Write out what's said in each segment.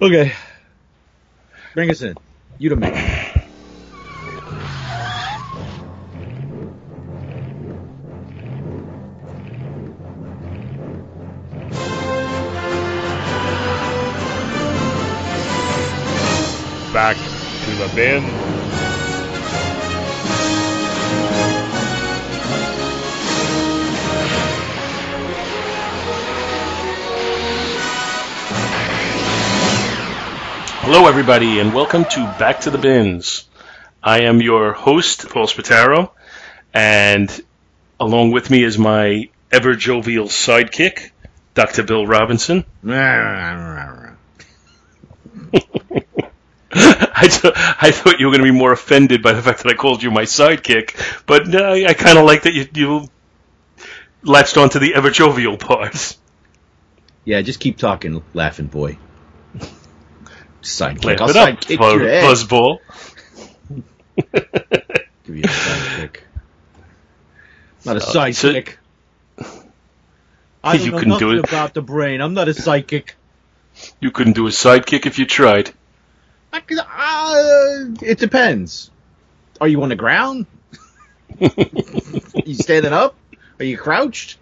Okay. Bring us in. You the man. Back to the bin. Hello, everybody, and welcome to Back to the Bins. I am your host, Paul Spataro, and along with me is my ever jovial sidekick, Dr. Bill Robinson. I, thought you were going to be more offended by the fact that I called you my sidekick, but uh, I kind of like that you, you latched onto the ever jovial part. Yeah, just keep talking, laughing boy. Sidekick. I'll sidekick your ass. buzzball. Give you a sidekick. Not a So- sidekick. I don't You know couldn't nothing do it. about the brain. I'm not a psychic. You couldn't do a sidekick if you tried. I could, uh, it depends. Are you on the ground? you standing up? Are you crouched?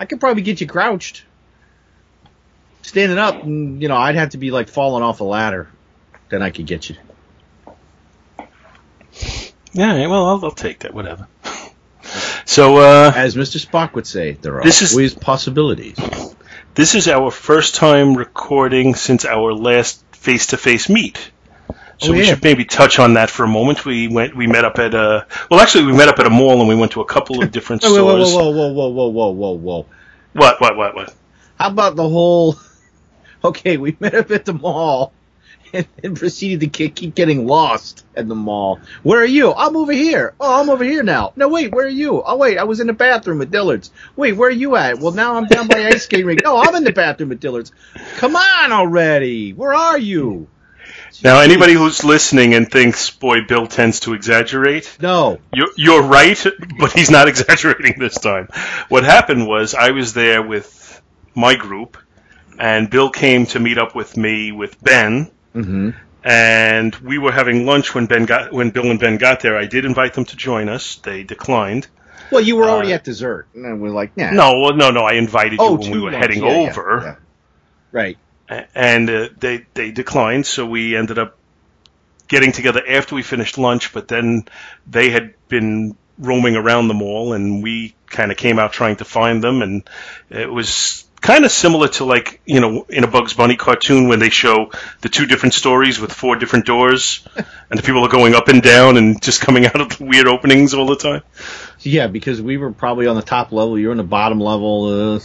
I could probably get you crouched. Standing up, you know, I'd have to be like falling off a ladder. Then I could get you. Yeah, well, I'll, I'll take that, whatever. So, uh, As Mr. Spock would say, there are This is- always possibilities. this is our first time recording since our last face-to-face meet. So Oh, we should maybe touch on that for a moment. We went, we met up at a, well, actually, we met up at a mall and we went to a couple of different Whoa, whoa, stores. whoa, whoa, whoa, whoa, whoa, whoa, whoa. What, what, what, what? How about the whole? Okay, we met up at the mall and, and proceeded to ke- keep getting lost at the mall. Where are you? I'm over here. Oh, I'm over here now. No, wait, where are you? Oh, wait, I was in the bathroom at Dillard's. Wait, where are you at? Well, now I'm down by ice skating rink. No, I'm in the bathroom at Dillard's. Come on already. Where are you? Now, anybody who's listening and thinks, boy, Bill tends to exaggerate, No. You're, you're right, but he's not exaggerating this time. What happened was I was there with my group, and Bill came to meet up with me with Ben, Mm-hmm. and we were having lunch when Ben got when Bill and Ben got there. I did invite them to join us. They declined. Well, you were already Uh, at dessert, and we're like, nah. No, well, no, no. I invited you Oh, when we were lunch. heading Yeah, yeah, over, yeah. Right. and uh, they they declined. So we ended up getting together after we finished lunch. But then they had been roaming around the mall, and we kind of came out trying to find them, and it was kind of similar to like you know in a Bugs Bunny cartoon when they show the two different stories with four different doors, and the people are going up and down and just coming out of the weird openings all the time. Yeah, because we were probably on the top level. You were on the bottom level. Uh,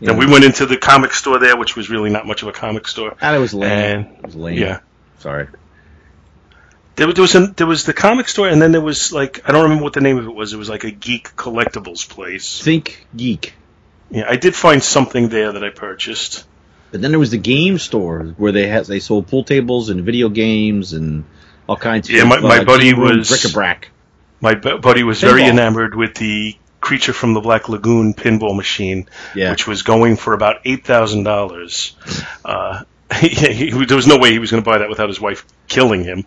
And know. we went into the comic store there, which was really not much of a comic store. And it was lame. And it was lame. yeah, Sorry. there, there was there was the comic store, and then there was like I don't remember what the name of it was. It was like a geek collectibles place. Think geek. Yeah, I did find something there that I purchased. But then there was the game store where they had they sold pool tables and video games and all kinds. Yeah, of my- my uh, buddy was- bric-a-brac. My bu- buddy was very enamored with the creature from the Black Lagoon pinball machine, Yeah, which was going for about eight thousand dollars. Uh, he, there was no way he was going to buy that without his wife killing him.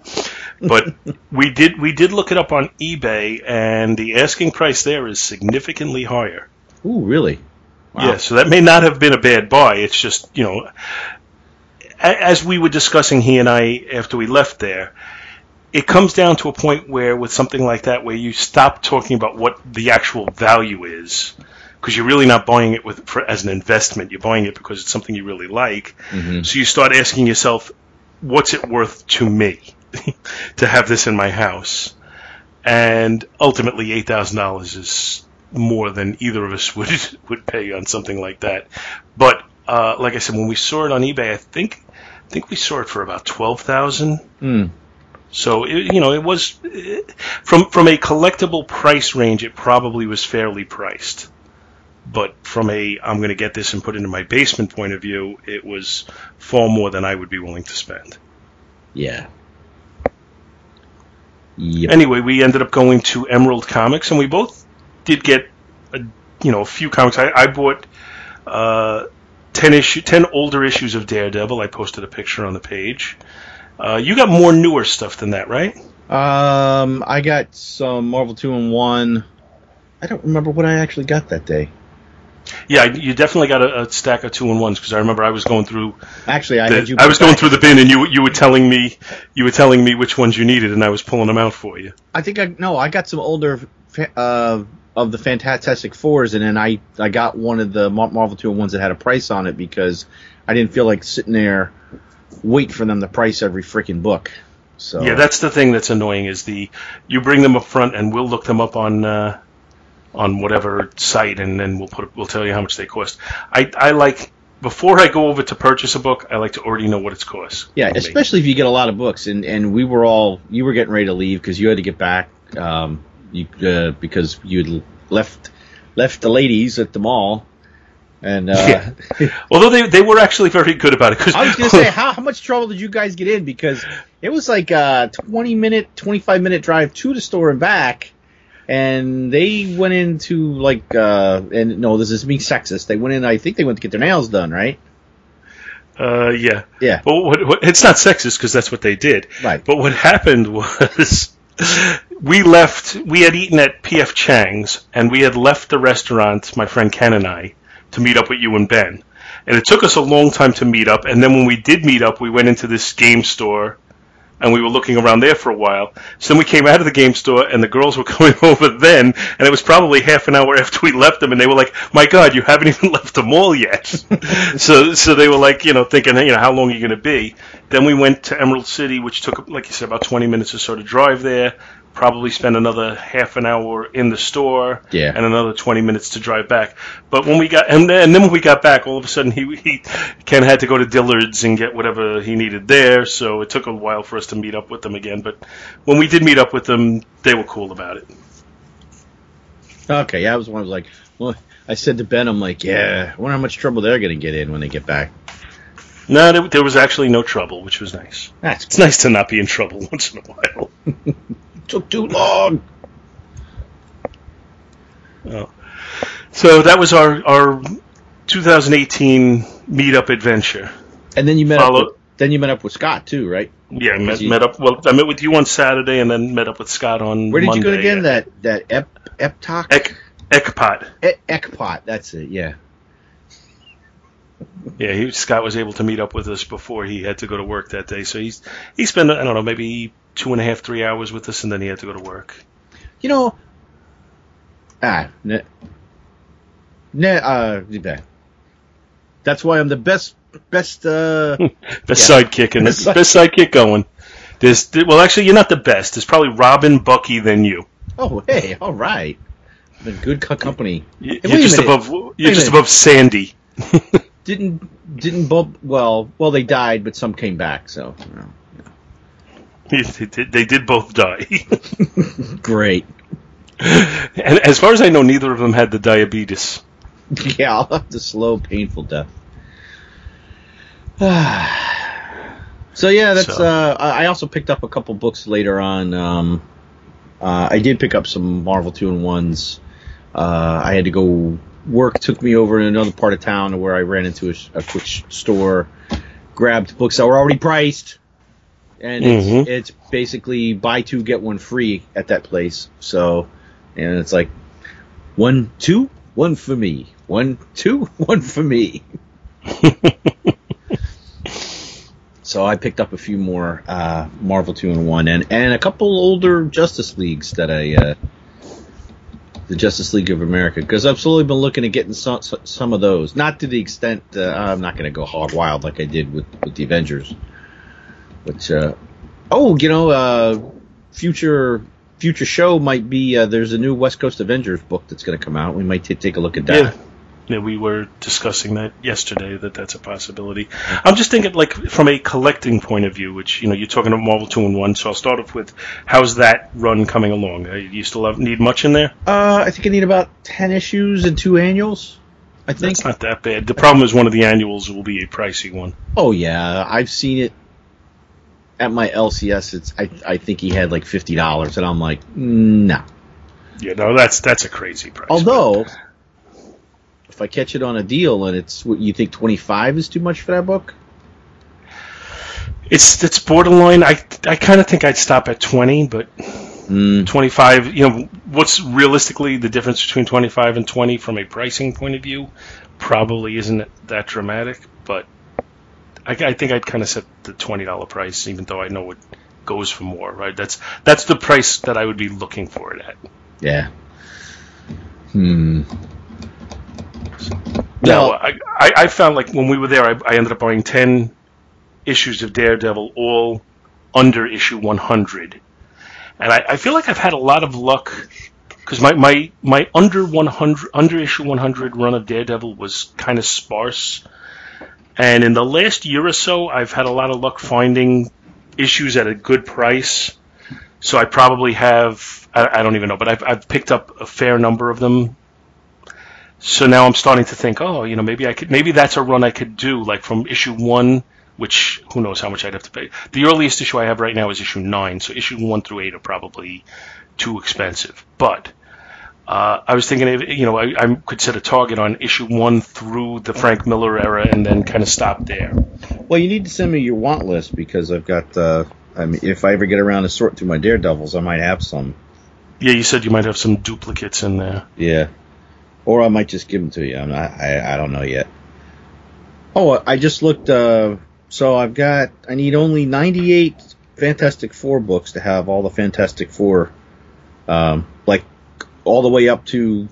But we did we did look it up on eBay, and the asking price there is significantly higher. Ooh, really? Wow. Yeah, so that may not have been a bad buy. It's just you know, as we were discussing, he and I after we left there, it comes down to a point where with something like that, where you stop talking about what the actual value is, because you're really not buying it with for, as an investment. You're buying it because it's something you really like. Mhm. So you start asking yourself, what's it worth to me to have this in my house? And ultimately, eight thousand dollars is more than either of us would would pay on something like that. But uh, like I said, when we saw it on eBay, I think I think we saw it for about twelve thousand. Hmm. So it, you know, it was from from a collectible price range. It probably was fairly priced, but from a I'm going to get this and put it in my basement point of view, it was far more than I would be willing to spend. Yeah. Yep. Anyway, we ended up going to Emerald Comics, and we both did get a, you know a few comics. I, I bought uh, ten issue, ten older issues of Daredevil. I posted a picture on the page. Uh, you got more newer stuff than that, right? Um, I got some Marvel Two-in-One. I don't remember what I actually got that day. Yeah, you definitely got a, a stack of Two-in-Ones because I remember I was going through. Actually, I the- had you. I was going through the bin, and you you were telling me you were telling me which ones you needed, and I was pulling them out for you. I think I no, I got some older uh, of the Fantastic Fours, and then I I got one of the Marvel two ones that had a price on it because I didn't feel like sitting there wait for them to price every freaking book. So Yeah, that's the thing that's annoying is the you bring them up front, and we'll look them up on uh, on whatever site, and then we'll put we'll tell you how much they cost. I I like before I go over to purchase a book, I like to already know what it's cost. yeah, especially if you get a lot of books, and and we were all you were getting ready to leave because you had to get back, um, you uh, because you had left left the ladies at the mall, and uh, Although they they were actually very good about it because I was gonna say, how, how much trouble did you guys get in? Because it was like a twenty minute, twenty five minute drive to the store and back, and they went into like, uh, and no, this is being sexist. They went in. I think they went to get their nails done, right? uh, yeah. Yeah. But what, what, it's not sexist because that's what they did. Right. But what happened was we left. We had eaten at P.F. Chang's, and we had left the restaurant. My friend Ken and I to meet up with you and Ben. And it took us a long time to meet up. And then when we did meet up, we went into this game store. And we were looking around there for a while. So then we came out of the game store, and the girls were coming over then. And it was probably half an hour after we left them, and they were like, "My God, you haven't even left the mall yet." so, so they were like, you know, thinking, you know, how long are you going to be? Then we went to Emerald City, which took, like you said, about 20 minutes or so to drive there. Probably spend another half an hour in the store, Yeah. and another 20 minutes to drive back. But when we got, and then, and then when we got back, all of a sudden he, he, Ken had to go to Dillard's and get whatever he needed there. So it took a while for us to meet up with them again. But when we did meet up with them, they were cool about it. Okay, yeah, I was one. I was like, well, I said to Ben, I'm like, yeah, I wonder how much trouble they're gonna get in when they get back. No, there, there was actually no trouble, which was nice. That's It's nice to not be in trouble once in a while. took too long. Oh. So that was our our 2018 meetup adventure. And then you met up. With, then you met up with Scott too, right? Yeah, I met, you- met up. Well, I met with you on Saturday, and then met up with Scott on. Where did you go again? That that Ep Eptalk Ek, Ekpot. E- Ekpot. That's it. Yeah. Yeah, he, Scott was able to meet up with us before he had to go to work that day. So he's he spent I don't know maybe two and a half three hours with us, and then he had to go to work. You know. Ah. Ne, ne, uh. That's why I'm the best best. Uh, Best Yeah. sidekick and Best best sidekick going. There's well, actually, you're not the best. There's probably Robin, Bucky, then you. oh, hey, all right. Been good company. You- Hey, You're a just above. You're just above Sandy. Didn't didn't bump. Well, well, they died, but some came back. So you know. They did- they did both die. great. and as far as I know, neither of them had the diabetes. Yeah, the slow, painful death. so yeah, that's. So- Uh, I I also picked up a couple books later on. Um, uh, I did pick up some Marvel Two-in-Ones. Uh, I had to go. Work took me over in another part of town where I ran into a, a quick store, grabbed books that were already priced, and Mhm. it's, it's basically buy two get one free at that place. So, and it's like one, two, one for me. One, two, one for me. so I picked up a few more uh, Marvel Two-in-One, and and a couple older Justice Leagues that I, uh, the Justice League of America, because I've slowly been looking at getting some some of those. Not to the extent uh, I'm not going to go hog wild like I did with with the Avengers, but uh, oh, you know, uh, future future show might be uh, there's a new West Coast Avengers book that's going to come out. We might t- take a look at that. Yeah. Yeah, we were discussing that yesterday. That that's a possibility. I'm just thinking, like from a collecting point of view, which you know you're talking about Marvel Two-in-One. So I'll start off with how's that run coming along? Uh, You still have, need much in there? Uh, I think I need about ten issues and two annuals. I think. That's not that bad. The problem is one of the annuals will be a pricey one. Oh yeah, I've seen it at my LCS. It's I I think he had like fifty dollars, and I'm like, no. Yeah, no, that's that's a crazy price. Although if I catch it on a deal and it's what you think 25 is too much for that book? It's it's borderline. I I kind of think I'd stop at 20, but Mm, 25. You know, what's realistically the difference between 25 and 20 from a pricing point of view? Probably isn't that dramatic, but I, I think I'd kind of set the twenty dollar price, even though I know it goes for more. Right? That's that's the price that I would be looking for it at. yeah. Hmm. No, No. I, I, I found like when we were there, I, I ended up buying 10 issues of Daredevil, all under issue 100. And I, I feel like I've had a lot of luck because my, my, my under 100, under issue 100 run of Daredevil was kind of sparse. And in the last year or so, I've had a lot of luck finding issues at a good price. So I probably have, I, I don't even know, but I've, I've picked up a fair number of them so now I'm starting to think, oh, you know, maybe I could, maybe that's a run I could do, like from issue one, which who knows how much I'd have to pay. The earliest issue I have right now is issue nine, so issue one through eight are probably too expensive. But uh, I was thinking, you know, I, I could set a target on issue one through the Frank Miller era, and then kind of stop there. Well, you need to send me your want list because I've got. Uh, I mean, if I ever get around to sort through my Daredevils, I might have some. Yeah, you said you might have some duplicates in there. Yeah. Or I might just give them to you. I'm not, I I don't know yet. Oh, I just looked. Uh, so I've got. I need only 98 Fantastic Four books to have all the Fantastic Four, um, like all the way up to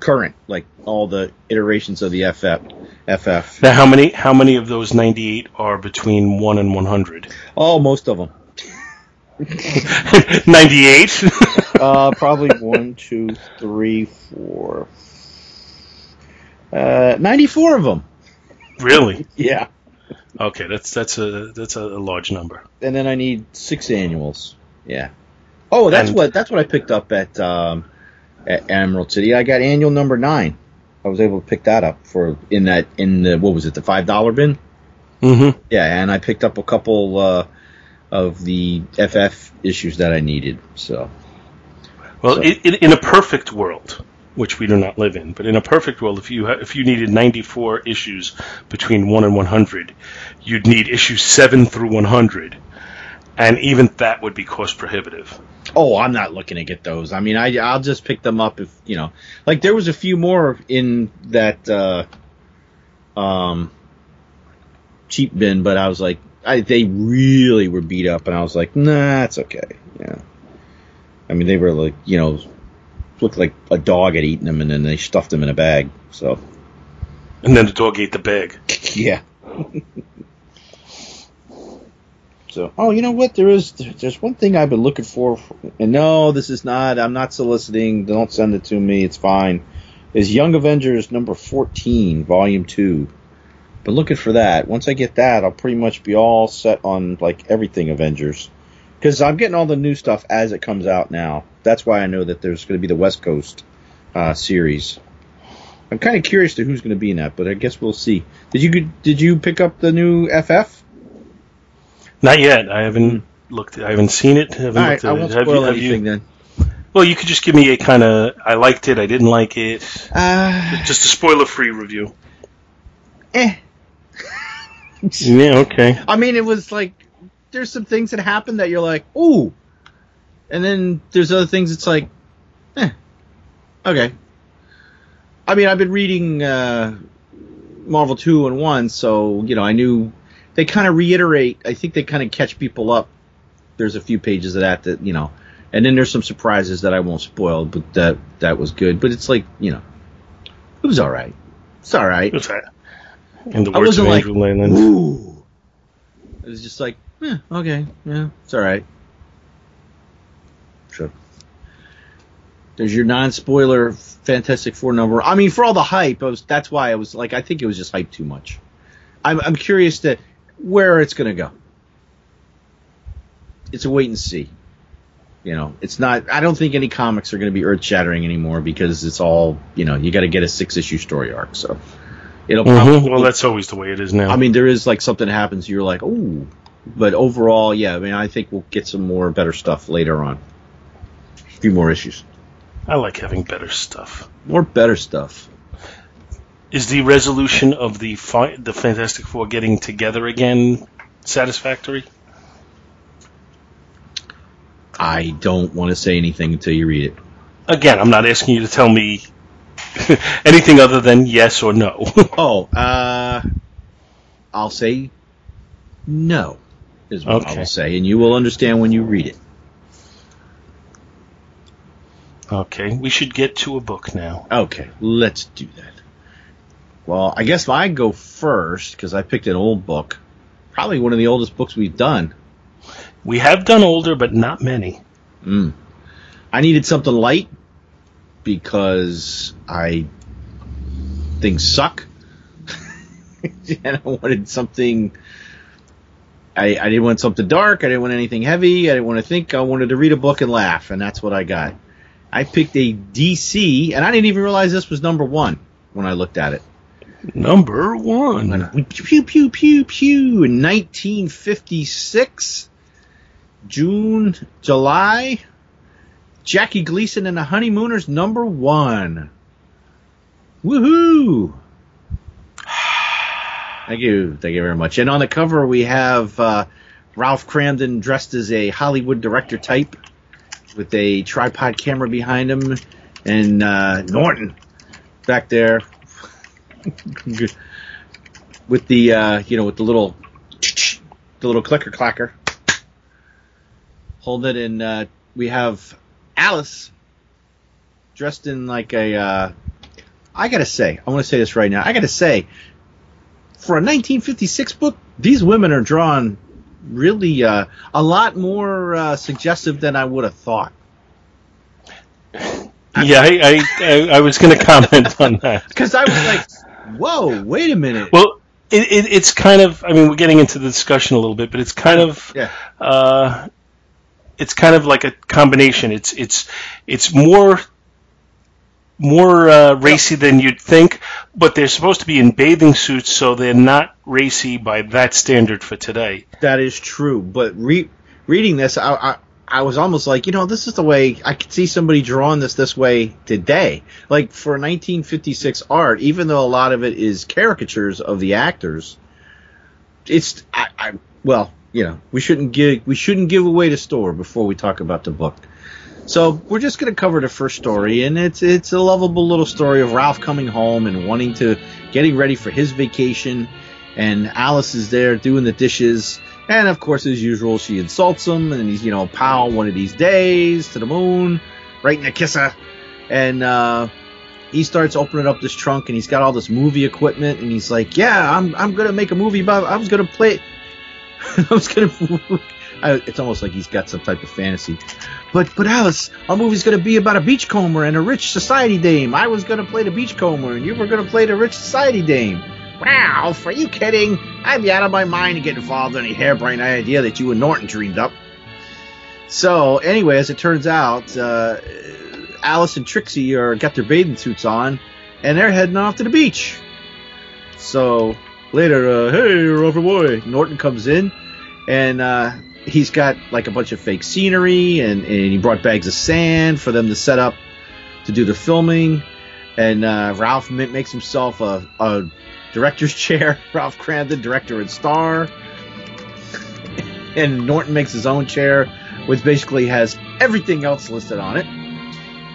current, like all the iterations of the FF. FF. Now, how many how many of those 98 are between one and 100? Oh, most of them. 98. Uh, probably one, two, three, four. Uh, 94 of them. really? Yeah. Okay, that's that's a that's a large number. and then I need six annuals. Yeah. Oh, that's And- what that's what I picked up at um, at Emerald City. I got annual number nine. I was able to pick that up for in that in the what was it the five dollar bin? Mm-hmm. Yeah, and I picked up a couple uh, of the FF issues that I needed. So Well, So- in, in a perfect world, which we do not live in, but in a perfect world, if you ha- if you needed 94 issues between one and 100, you'd need issues seven through 100, and even that would be cost prohibitive. oh, I'm not looking to get those. I mean, I I'll just pick them up if you know. Like there was a few more in that uh, um cheap bin, but I was like, I, they really were beat up, and I was like, nah, it's okay. Yeah. I mean, they were like, you know, looked like a dog had eaten them, and then they stuffed them in a bag. So And then the dog ate the bag. yeah. So, oh, you know what? There is there's one thing I've been looking for, and no, this is not. I'm not soliciting. Don't send it to me. It's fine. Is Young Avengers number 14, Volume Two? Been looking for that. Once I get that, I'll pretty much be all set on like everything Avengers, because I'm getting all the new stuff as it comes out now. That's why I know that there's going to be the West Coast uh, series. I'm kind of curious to who's going to be in that, but I guess we'll see. Did you did you pick up the new FF? Not yet. I haven't looked. I haven't seen it. I haven't Hmm. All right, looked at I it. won't Have spoil you- have you- then. Well, you could just give me a kind of. I liked it. I didn't like it. Uh, Just a spoiler-free review. eh. Yeah. Okay. I mean, it was like there's some things that happen that you're like, ooh, and then there's other things it's like, eh, okay. I mean, I've been reading uh, Marvel Two-in-One, so you know, I knew they kind of reiterate. I think they kind of catch people up. There's a few pages of that that you know, and then there's some surprises that I won't spoil, but that that was good. But it's like you know, it was all right. It's all right. What's all right. In the I words of wasn't like, Andrew Ooh. It was just like, eh, okay, yeah, it's all right. Sure. There's your non-spoiler Fantastic Four number. I mean, for all the hype, I was, that's why I was like, I think it was just hyped too much. I'm, I'm curious to where it's gonna go. It's a wait and see. You know, it's not. I don't think any comics are going to be earth-shattering anymore because it's all. You know, you got to get a six-issue story arc. So it'll probably Mhm. Well, that's always the way it is now. I mean, there is like something happens, you're like, oh, But overall, yeah, I mean, I think we'll get some more better stuff later on. A few more issues. I like having better stuff. More better stuff. Is the resolution of the fi- the Fantastic Four getting together again satisfactory? I don't want to say anything until you read it. Again, I'm not asking you to tell me anything other than yes or no. Oh, uh, I'll say no, is what I will say, and you will understand when you read it. okay, we should get to a book now. Okay, let's do that. Well, I guess I go first because I picked an old book, probably one of the oldest books we've done. We have done older, but not many. Mm. I needed something light because I things suck, and I wanted something. I, I didn't want something dark. I didn't want anything heavy. I didn't want to think. I wanted to read a book and laugh, and that's what I got. I picked a DC, and I didn't even realize this was number one when I looked at it. Number one. Pew pew pew pew in 1956, June, July. Jackie Gleason and the Honeymooners, number one. Woohoo! Thank you, thank you very much. And on the cover we have uh, Ralph Kramden dressed as a Hollywood director type with a tripod camera behind him, and uh, Norton back there with the uh, you know with the little the little clicker clacker. Hold it and uh, we have alice dressed in like a uh, i gotta say i want to say this right now i gotta say for a 1956 book these women are drawn really uh, a lot more uh, suggestive than i would have thought. Yeah, I, I, I, I was going to comment on that. because i was like whoa wait a minute Well, it, it, it's kind of. I mean, we're getting into the discussion a little bit, but it's kind of. yeah Uh, it's kind of like a combination. It's it's it's more more uh, racy than you'd think, but they're supposed to be in bathing suits, so they're not racy by that standard for today. That is true, but re- reading this, I, I I was almost like, you know, this is the way I could see somebody drawing this this way today. Like for 1956 art, even though a lot of it is caricatures of the actors, it's I, I well, you know, we shouldn't give we shouldn't give away the store before we talk about the book. So we're just going to cover the first story, and it's it's a lovable little story of Ralph coming home and wanting to getting ready for his vacation, and Alice is there doing the dishes, and of course, as usual, she insults him, and he's you know, pow, one of these days to the moon, right in the kisser, and uh, he starts opening up this trunk, and he's got all this movie equipment, and he's like, yeah, I'm I'm gonna make a movie about, I was gonna play, I was gonna. I, it's almost like he's got some type of fantasy. But but Alice, our movie's gonna be about a beachcomber and a rich society dame. I was gonna play the beachcomber, and you were gonna play the rich society dame. Ralph, are you kidding? I'd be out of my mind to get involved in any harebrained idea that you and Norton dreamed up. So anyway, as it turns out, uh, Alice and Trixie are got their bathing suits on, and they're heading off to the beach. So later, uh, hey, Rover boy, Norton comes in, and uh, he's got like a bunch of fake scenery, and, and he brought bags of sand for them to set up to do the filming. And uh, Ralph makes himself a, a director's chair, Ralph Kramden, director and star. and Norton makes his own chair, which basically has everything else listed on it.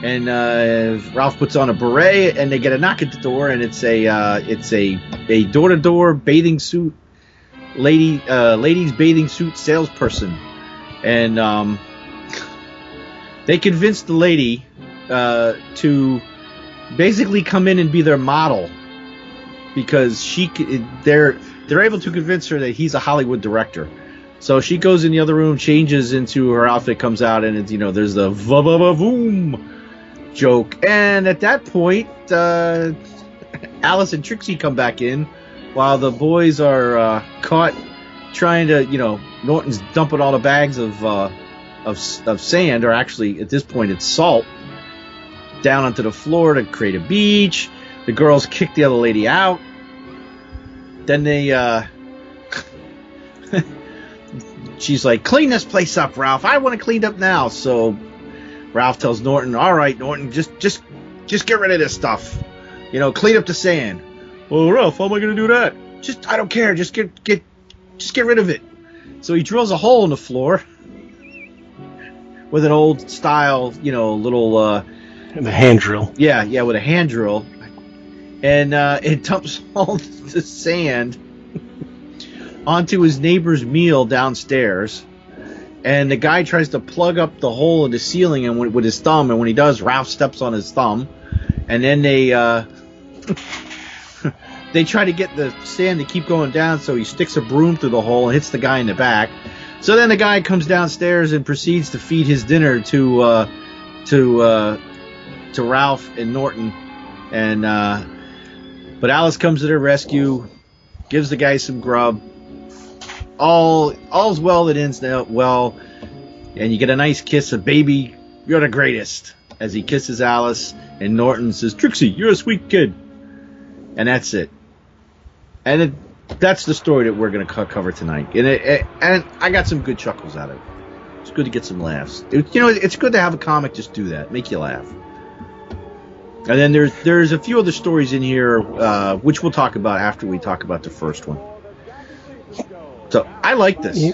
And uh, Ralph puts on a beret, and they get a knock at the door, and it's a uh, it's a a door to door bathing suit lady uh, ladies bathing suit salesperson, and um, they convinced the lady uh, to basically come in and be their model because she they're they're able to convince her that he's a Hollywood director. So she goes in the other room, changes into her outfit, comes out, and it's you know there's the va va boom joke, and at that point, uh, Alice and Trixie come back in while the boys are uh, caught trying to you know Norton's dumping all the bags of uh, of of sand, or actually at this point it's salt, down onto the floor to create a beach. The girls kick the other lady out. Then they uh, she's like, "Clean this place up, Ralph. I want it cleaned up now." So Ralph tells Norton, "All right, Norton, just just just get rid of this stuff. You know, clean up the sand." Well, Ralph, how am I going to do that? Just, I don't care. Just get, get, just get rid of it. So he drills a hole in the floor with an old style, you know, little, uh, The hand drill. yeah, yeah, with a hand drill, and uh, it dumps all the sand onto his neighbor's meal downstairs. And the guy tries to plug up the hole in the ceiling and with, with his thumb, and when he does, Ralph steps on his thumb, and then they uh, they try to get the sand to keep going down, so he sticks a broom through the hole and hits the guy in the back. So then the guy comes downstairs and proceeds to feed his dinner to uh, to uh, to Ralph and Norton, and uh, but Alice comes to their rescue, gives the guy some grub. All all's well that ends well, and you get a nice kiss of baby. You're the greatest as he kisses Alice, and Norton says, "Trixie, you're a sweet kid," and that's it. And it, that's the story that we're going to cover tonight. And it, it, and I got some good chuckles out of it. It's good to get some laughs. It- you know, it's good to have a comic just do that, make you laugh. And then there's there's a few other stories in here, uh, which we'll talk about after we talk about the first one. So I like this.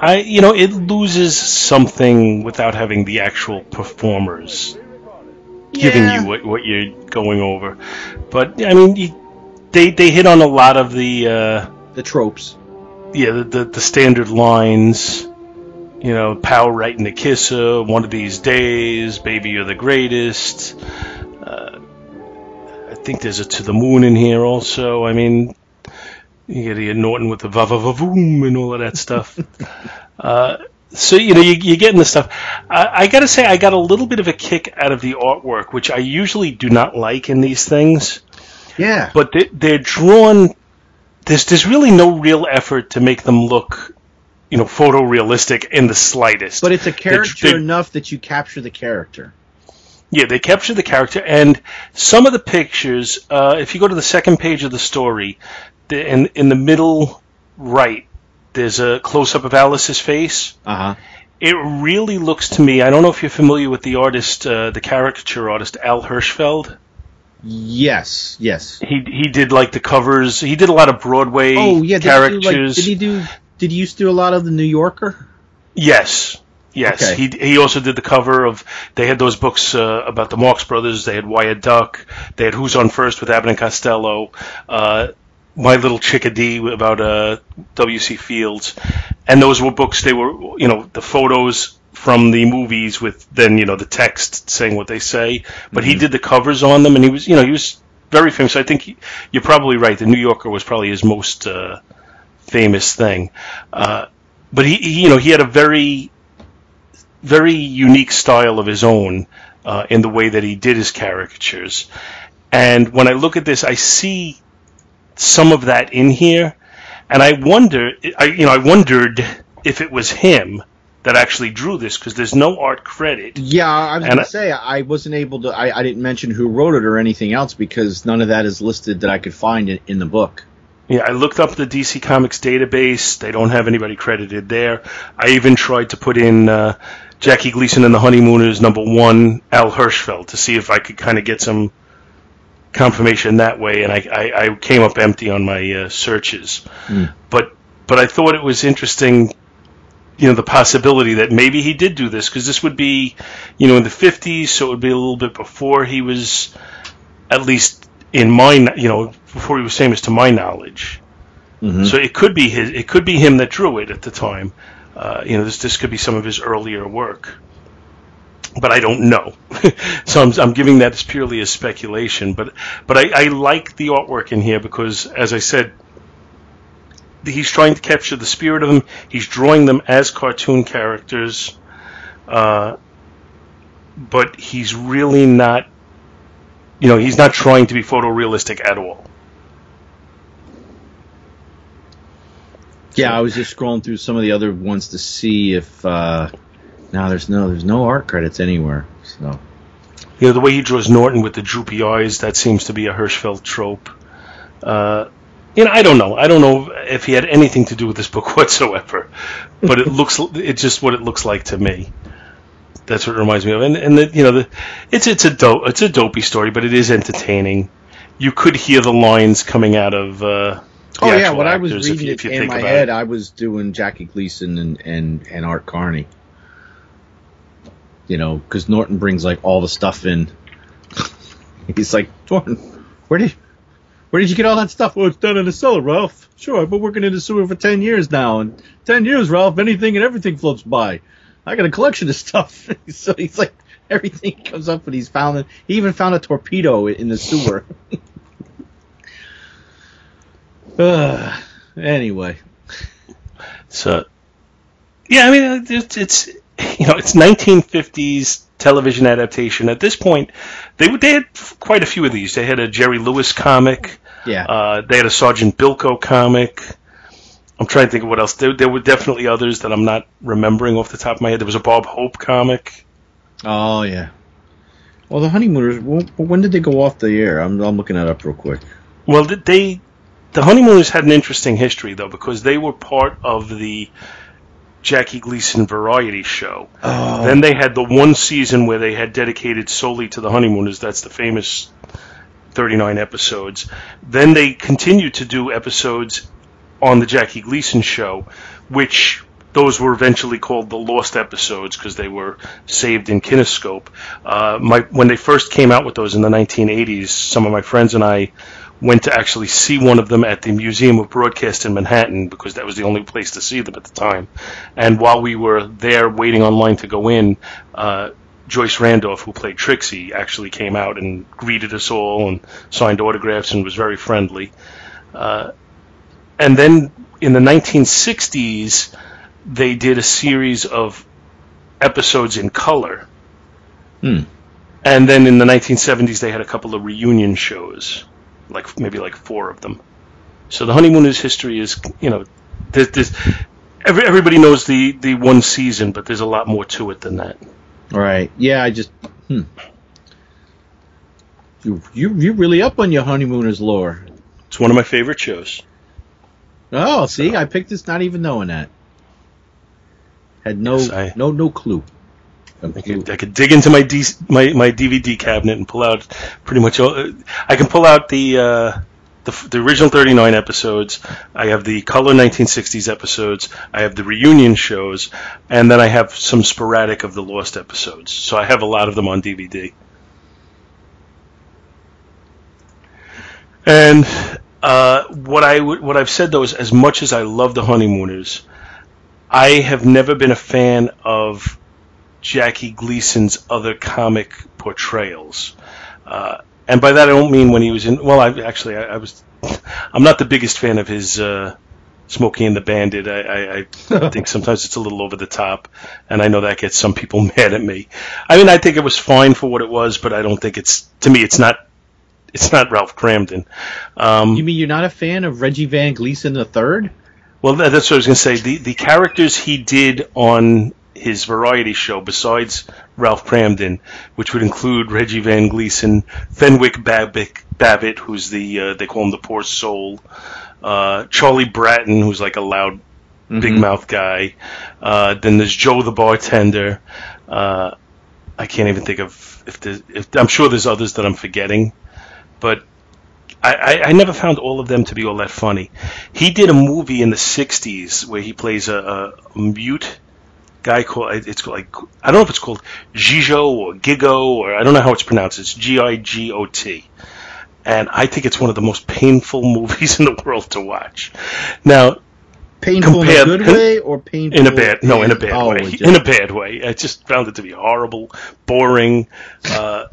I, you know, it loses something without having the actual performers giving Yeah. you what, what you're going over. But I mean, you, they they hit on a lot of the uh, the tropes. yeah the, the the standard lines. You know, power right in the kisser. One of these days, baby, you're the greatest. I think there's a to the moon in here also. I mean, you get Norton with the va va va voom and all of that stuff. uh, so you know you, you're getting the stuff. I, I got to say, I got a little bit of a kick out of the artwork, which I usually do not like in these things. Yeah. But they, they're drawn. There's there's really no real effort to make them look, you know, photorealistic in the slightest. But it's a character they- enough that you capture the character. Yeah, they capture the character, and some of the pictures. Uh, if you go to the second page of the story, the, in in the middle right, there's a close up of Alice's face. Uh huh. It really looks to me. I don't know if you're familiar with the artist, uh, the caricature artist Al Hirschfeld. Yes. Yes. He he did like the covers. He did a lot of Broadway Oh yeah. Did he, do, characters. like, did he do? Did he used to do a lot of the New Yorker? Yes. Yes, Okay. he he also did the cover of. They had those books uh, about the Marx Brothers. They had Why a Duck. They had Who's on First with Abbott and Costello. Uh, My Little Chickadee about uh, W. C. Fields, and those were books. They were you know the photos from the movies with then you know the text saying what they say. But he did the covers on them, and he was you know he was very famous. I think he, you're probably right. The New Yorker was probably his most uh, famous thing. Uh, but he, he, you know, he had a very, very unique style of his own uh, in the way that he did his caricatures. And when I look at this, I see some of that in here, and I wonder, I, you know, I wondered if it was him that actually drew this because there's no art credit. Yeah, I was gonna I- say I wasn't able to. I, I didn't mention who wrote it or anything else because none of that is listed that I could find in, in the book. Yeah, I looked up the DC Comics database. They don't have anybody credited there. I even tried to put in uh, Jackie Gleason and the Honeymooners number one, Al Hirschfeld, to see if I could kind of get some confirmation that way, and I, I, I came up empty on my uh, searches. But but I thought it was interesting, you know, the possibility that maybe he did do this because this would be, you know, in the '50s, so it would be a little bit before he was, at least in my, you know, before he was famous to my knowledge. Mhm. So it could be his. It could be him that drew it at the time. Uh, you know, this this could be some of his earlier work, but I don't know. so I'm I'm giving that as purely as speculation. But but I, I like the artwork in here because, as I said, he's trying to capture the spirit of them. He's drawing them as cartoon characters, uh, but he's really not. You know, he's not trying to be photorealistic at all. Yeah, I was just scrolling through some of the other ones to see if. Uh, no, there's no there's no art credits anywhere. So You know, the way he draws Norton with the droopy eyes, that seems to be a Hirschfeld trope. Uh, you know, I don't know. I don't know if he had anything to do with this book whatsoever, but it looks, it's just what it looks like to me. That's what it reminds me of. And, and the, you know, the, it's, it's a dope, it's a dopey story, but it is entertaining. you could hear the lines coming out of. Uh, Oh yeah, when I was actors, if reading you- it if you in my head, it. I was doing Jackie Gleason and and and Art Carney. You know, because Norton brings like all the stuff in. He's like, Norton, where did where did you get all that stuff? Oh, it's down in the cellar, Ralph. Sure, I've been working in the sewer for ten years now, and ten years, Ralph, anything and everything floats by. I got a collection of stuff. so he's like, everything comes up, and he's found it. He even found a torpedo in the sewer. Ugh. anyway, So, yeah, I mean, it's, it's you know, it's 1950s television adaptation. At this point, they they had quite a few of these. They had a Jerry Lewis comic. yeah. Uh, they had a Sergeant Bilko comic. I'm trying to think of what else. There, there were definitely others that I'm not remembering off the top of my head. There was a Bob Hope comic. Oh yeah. Well, the honeymooners. When did they go off the air? I'm, I'm looking that up real quick. Well, th- they the Honeymooners had an interesting history though because they were part of the Jackie Gleason variety show. Oh. Then they had the one season where they had dedicated solely to the Honeymooners. That's the famous 39 episodes. Then they continued to do episodes on the Jackie Gleason show, which those were eventually called the lost episodes because they were saved in Kinescope. Uh, my, when they first came out with those in the 1980s, some of my friends and I went to actually see one of them at the Museum of Broadcast in Manhattan because that was the only place to see them at the time. And while we were there waiting online to go in, uh, Joyce Randolph, who played Trixie, actually came out and greeted us all and signed autographs and was very friendly. Uh, and then in the 1960s, they did a series of episodes in color. Hmm. And then in the 1970s, they had a couple of reunion shows, like maybe like four of them. So the Honeymooners history is, you know, there's, there's every, everybody knows the, the one season, but there's a lot more to it than that. Right. Yeah, I just. Hmm. You you you really up on your honeymooners lore? It's one of my favorite shows. Oh, see, I picked this not even knowing that. Had no Yes, I- no no clue. I could, I could dig into my, D, my my DVD cabinet and pull out pretty much all. I can pull out the uh, the, the original 39 episodes. I have the color 1960s episodes. I have the reunion shows, and then I have some sporadic of the lost episodes. So I have a lot of them on DVD. And uh, what I what I've said though is, as much as I love the Honeymooners, I have never been a fan of Jackie Gleason's other comic portrayals. Uh, and by that I don't mean when he was in. Well, I actually I, I was. I'm not the biggest fan of his uh, Smokey and the Bandit. I, I, I think sometimes it's a little over the top, and I know that gets some people mad at me. I mean, I think it was fine for what it was, but I don't think it's to me. It's not. It's not Ralph Kramden. Um, You mean you're not a fan of Reggie Van Gleason the third? well, that's what I was going to say. The the characters he did on his variety show, besides Ralph Kramden, which would include Reggie Van Gleason, Fenwick Babbitt, Babbitt who's the uh, they call him the poor soul, uh, Charlie Bratton, who's like a loud big Mhm. mouth guy. Uh, then there's Joe the bartender. Uh, I can't even think of if there's. If, I'm sure there's others that I'm forgetting, but I, I, I never found all of them to be all that funny. He did a movie in the '60s where he plays a, a mute guy called it's called like I don't know if it's called Gigo or Gigo or I don't know how it's pronounced. It's G I G O T. And I think it's one of the most painful movies in the world to watch. Now, Painful Compared- in a good way or painful in a bad no in a bad oh, way it in a bad way i just found it to be horrible boring uh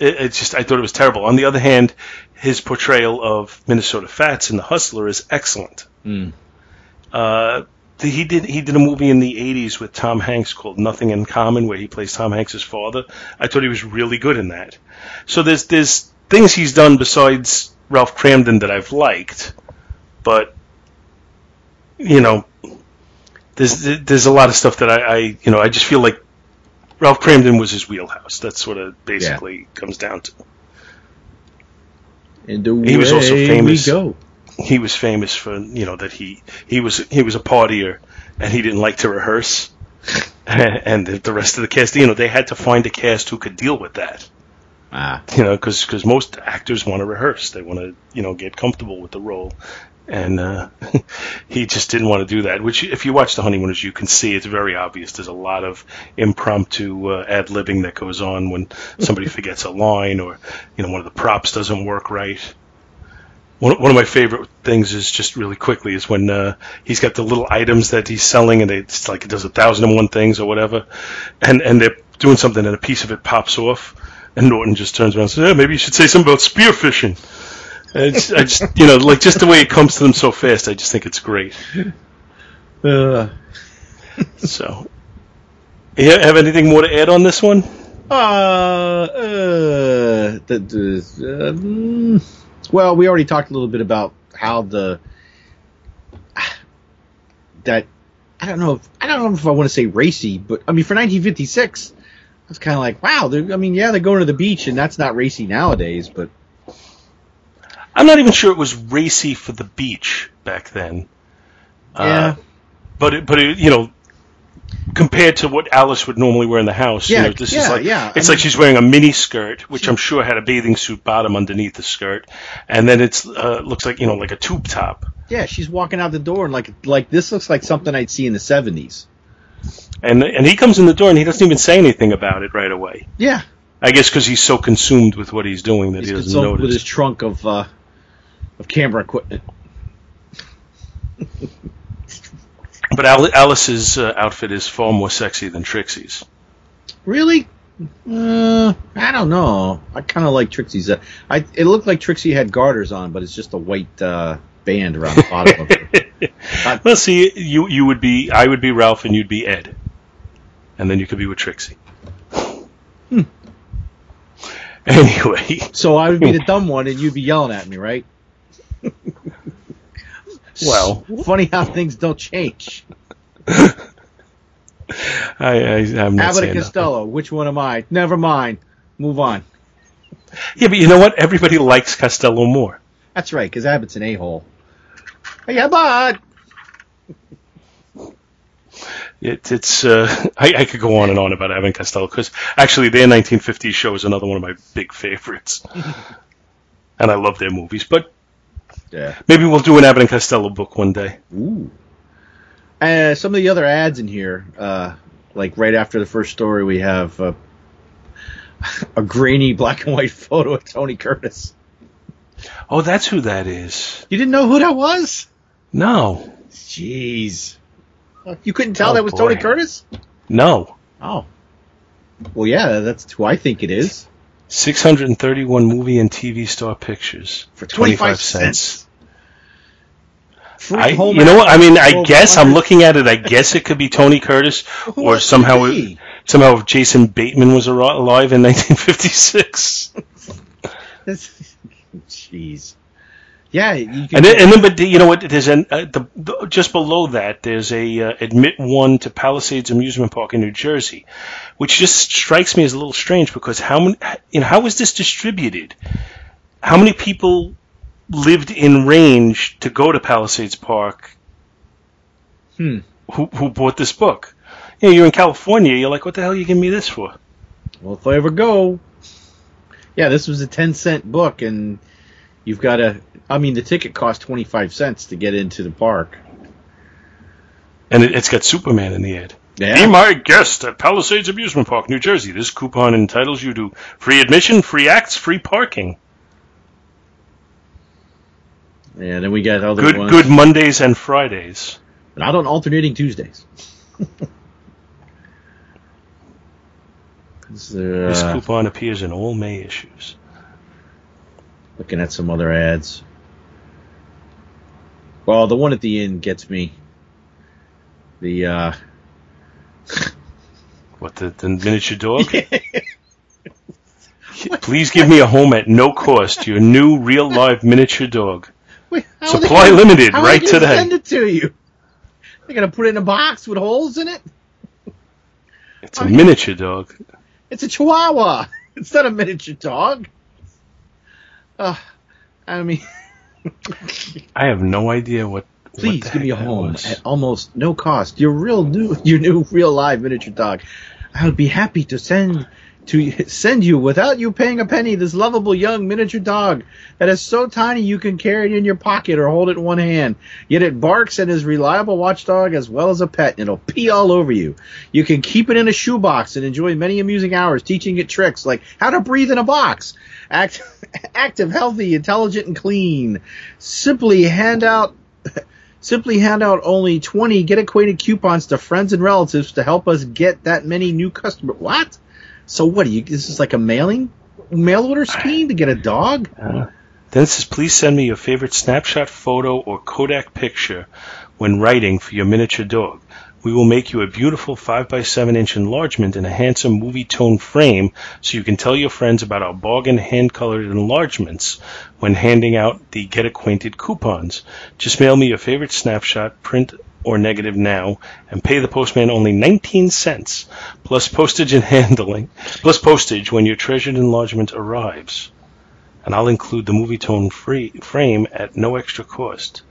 it, it's just i thought it was terrible on the other hand his portrayal of minnesota fats in the hustler is excellent Mm. uh the- he did he did a movie in the 80s with Tom Hanks called Nothing in Common where he plays Tom Hanks's father. I thought he was really good in that. So there's there's things he's done besides Ralph Kramden that I've liked, but you know, there's there's a lot of stuff that I, I you know I just feel like Ralph Kramden was his wheelhouse. That's what it basically comes down to. And the He was also famous. We go. He was famous for you know that he he was he was a partier and he didn't like to rehearse. and the the rest of the cast, you know, they had to find a cast who could deal with that. Ah, you know, because most actors want to rehearse. They want to, you know, get comfortable with the role. And uh, he just didn't want to do that. Which, if you watch The Honeymooners, you can see it's very obvious. There's a lot of impromptu uh, ad libbing that goes on when somebody forgets a line or, you know, one of the props doesn't work right. One, one of my favorite things is just really quickly is when uh, he's got the little items that he's selling and they, it's like it does a thousand and one things or whatever, and and they're doing something and a piece of it pops off, and Norton just turns around and says, yeah, maybe you should say something about spearfishing. And It's, I just, you know, like just the way it comes to them so fast, I just think it's great. uh, So, you have anything more to add on this one? uh, uh, the, the, um, well, we already talked a little bit about how the that I don't know if I don't know if I want to say racy, but I mean for 1956, I was kind of like, wow. I mean, yeah, they're going to the beach, and that's not racy nowadays, but I'm not even sure it was racy for the beach back then. yeah, Uh, but it, but it, you know, compared to what Alice would normally wear in the house, Yeah, you know, this yeah, is like yeah. it's I like she's wearing a mini skirt, which I'm sure had a bathing suit bottom underneath the skirt, and then it's uh, looks like you know like a tube top. yeah, she's walking out the door, and like like this looks like something I'd see in the 70s. And and he comes in the door and he doesn't even say anything about it right away. Yeah, I guess because he's so consumed with what he's doing that he's he doesn't notice. with his trunk of uh, of camera equipment. But Alice's uh, outfit is far more sexy than Trixie's. Really? Uh, I don't know. I kind of like Trixie's. Uh, I it looked like Trixie had garters on, but it's just a white uh, band around the bottom of it. Well, see, you you would be I would be Ralph and you'd be Ed, and then you could be with Trixie. Hmm. Anyway, So I would be the dumb one, and you'd be yelling at me, right? Well, Funny how things don't change. I, I I'm not Abbott and Costello. Which one am I? Never mind. Move on. Yeah, but you know what? Everybody likes Costello more. That's right, because Abbott's an a hole. Hey, Abbott. It, it's uh, I, I could go on and on about Abbott and Costello because actually their 1950s show is another one of my big favorites, and I love their movies. But Yeah. maybe we'll do an Abbott and Costello book one day. Ooh. Uh, some of the other ads in here, uh, like right after the first story, we have uh, a grainy black and white photo of Tony Curtis. Oh, that's who that is. You didn't know who that was? No, Jeez. You couldn't tell Oh, that was Tony. Curtis? no. Oh. Well, yeah, that's who I think it is. 631 movie and TV star pictures For 25 cents. I, you know what? I mean, I guess I'm looking at it. I guess it could be Tony Curtis, or somehow it, somehow if Jason Bateman was alive in 1956. Jeez. Yeah. And then, and then, but you know what? There's an uh, the, the just below that. There's a uh, admit one to Palisades Amusement Park in New Jersey, which just strikes me as a little strange because how many? You know, how was this distributed? How many people lived in range to go to Palisades Park? Hmm. Who who bought this book? You know, you're in California. You're like, what the hell are you giving me this for? Well, if I ever go, yeah, this was a ten cent book, and you've got to. I mean, the ticket cost twenty five cents to get into the park. And it, it's got Superman in the ad. Be my guest at Palisades Amusement Park, New Jersey. This coupon entitles you to free admission, free acts, free parking. and then we got other Good, ones. good Mondays and Fridays. Not on alternating Tuesdays. There, This uh, coupon appears in all May issues. Looking at some other ads. Well, the one at the end gets me. The uh, What the, the miniature dog? Please give me a home at no cost. Your new real live miniature dog. Wait, how are they Supply gonna- limited right today. Send it to you. They're gonna put it in a box with holes in it. It's a miniature dog. It's a Chihuahua. It's not a miniature dog. Uh, I mean, I have no idea what. what please the give me a home was. at almost no cost. Your real new, your new real live miniature dog. I would be happy to send to send you without you paying a penny this lovable young miniature dog that is so tiny you can carry it in your pocket or hold it in one hand. Yet it barks and is reliable watchdog as well as a pet. And it'll pee all over you. You can keep it in a shoebox and enjoy many amusing hours teaching it tricks like how to breathe in a box. Act, active, healthy, intelligent, and clean. Simply hand out Simply hand out only 20 get acquainted coupons to friends and relatives to help us get that many new customers. What? So what do you? This is like a mailing mail order scheme to get a dog. Uh, then it says, please send me your favorite snapshot photo or Kodak picture when writing for your miniature dog. We will make you a beautiful 5 by 7 inch enlargement in a handsome movie tone frame so you can tell your friends about our bargain hand colored enlargements when handing out the Get Acquainted coupons. Just mail me your favorite snapshot, print or negative now and pay the postman only 19 cents plus postage and handling plus postage when your treasured enlargement arrives and I'll include the movie tone free frame at no extra cost.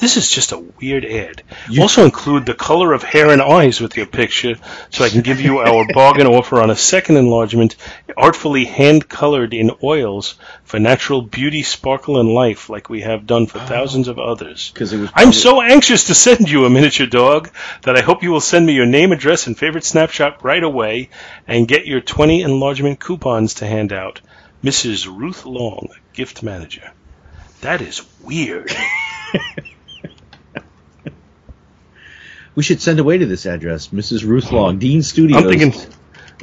This is just a weird ad. You also include the color of hair and eyes with your picture, so I can give you our bargain offer on a second enlargement, artfully hand colored in oils for natural beauty, sparkle, and life, like we have done for oh, thousands of others. Because it was. I'm so anxious to send you a miniature dog that I hope you will send me your name, address, and favorite snapshot right away, and get your 20 enlargement coupons to hand out. Mrs. Ruth Long, gift manager. That is weird. We should send away to this address, Mrs. Ruth Long, Dean Studios. I'm thinking,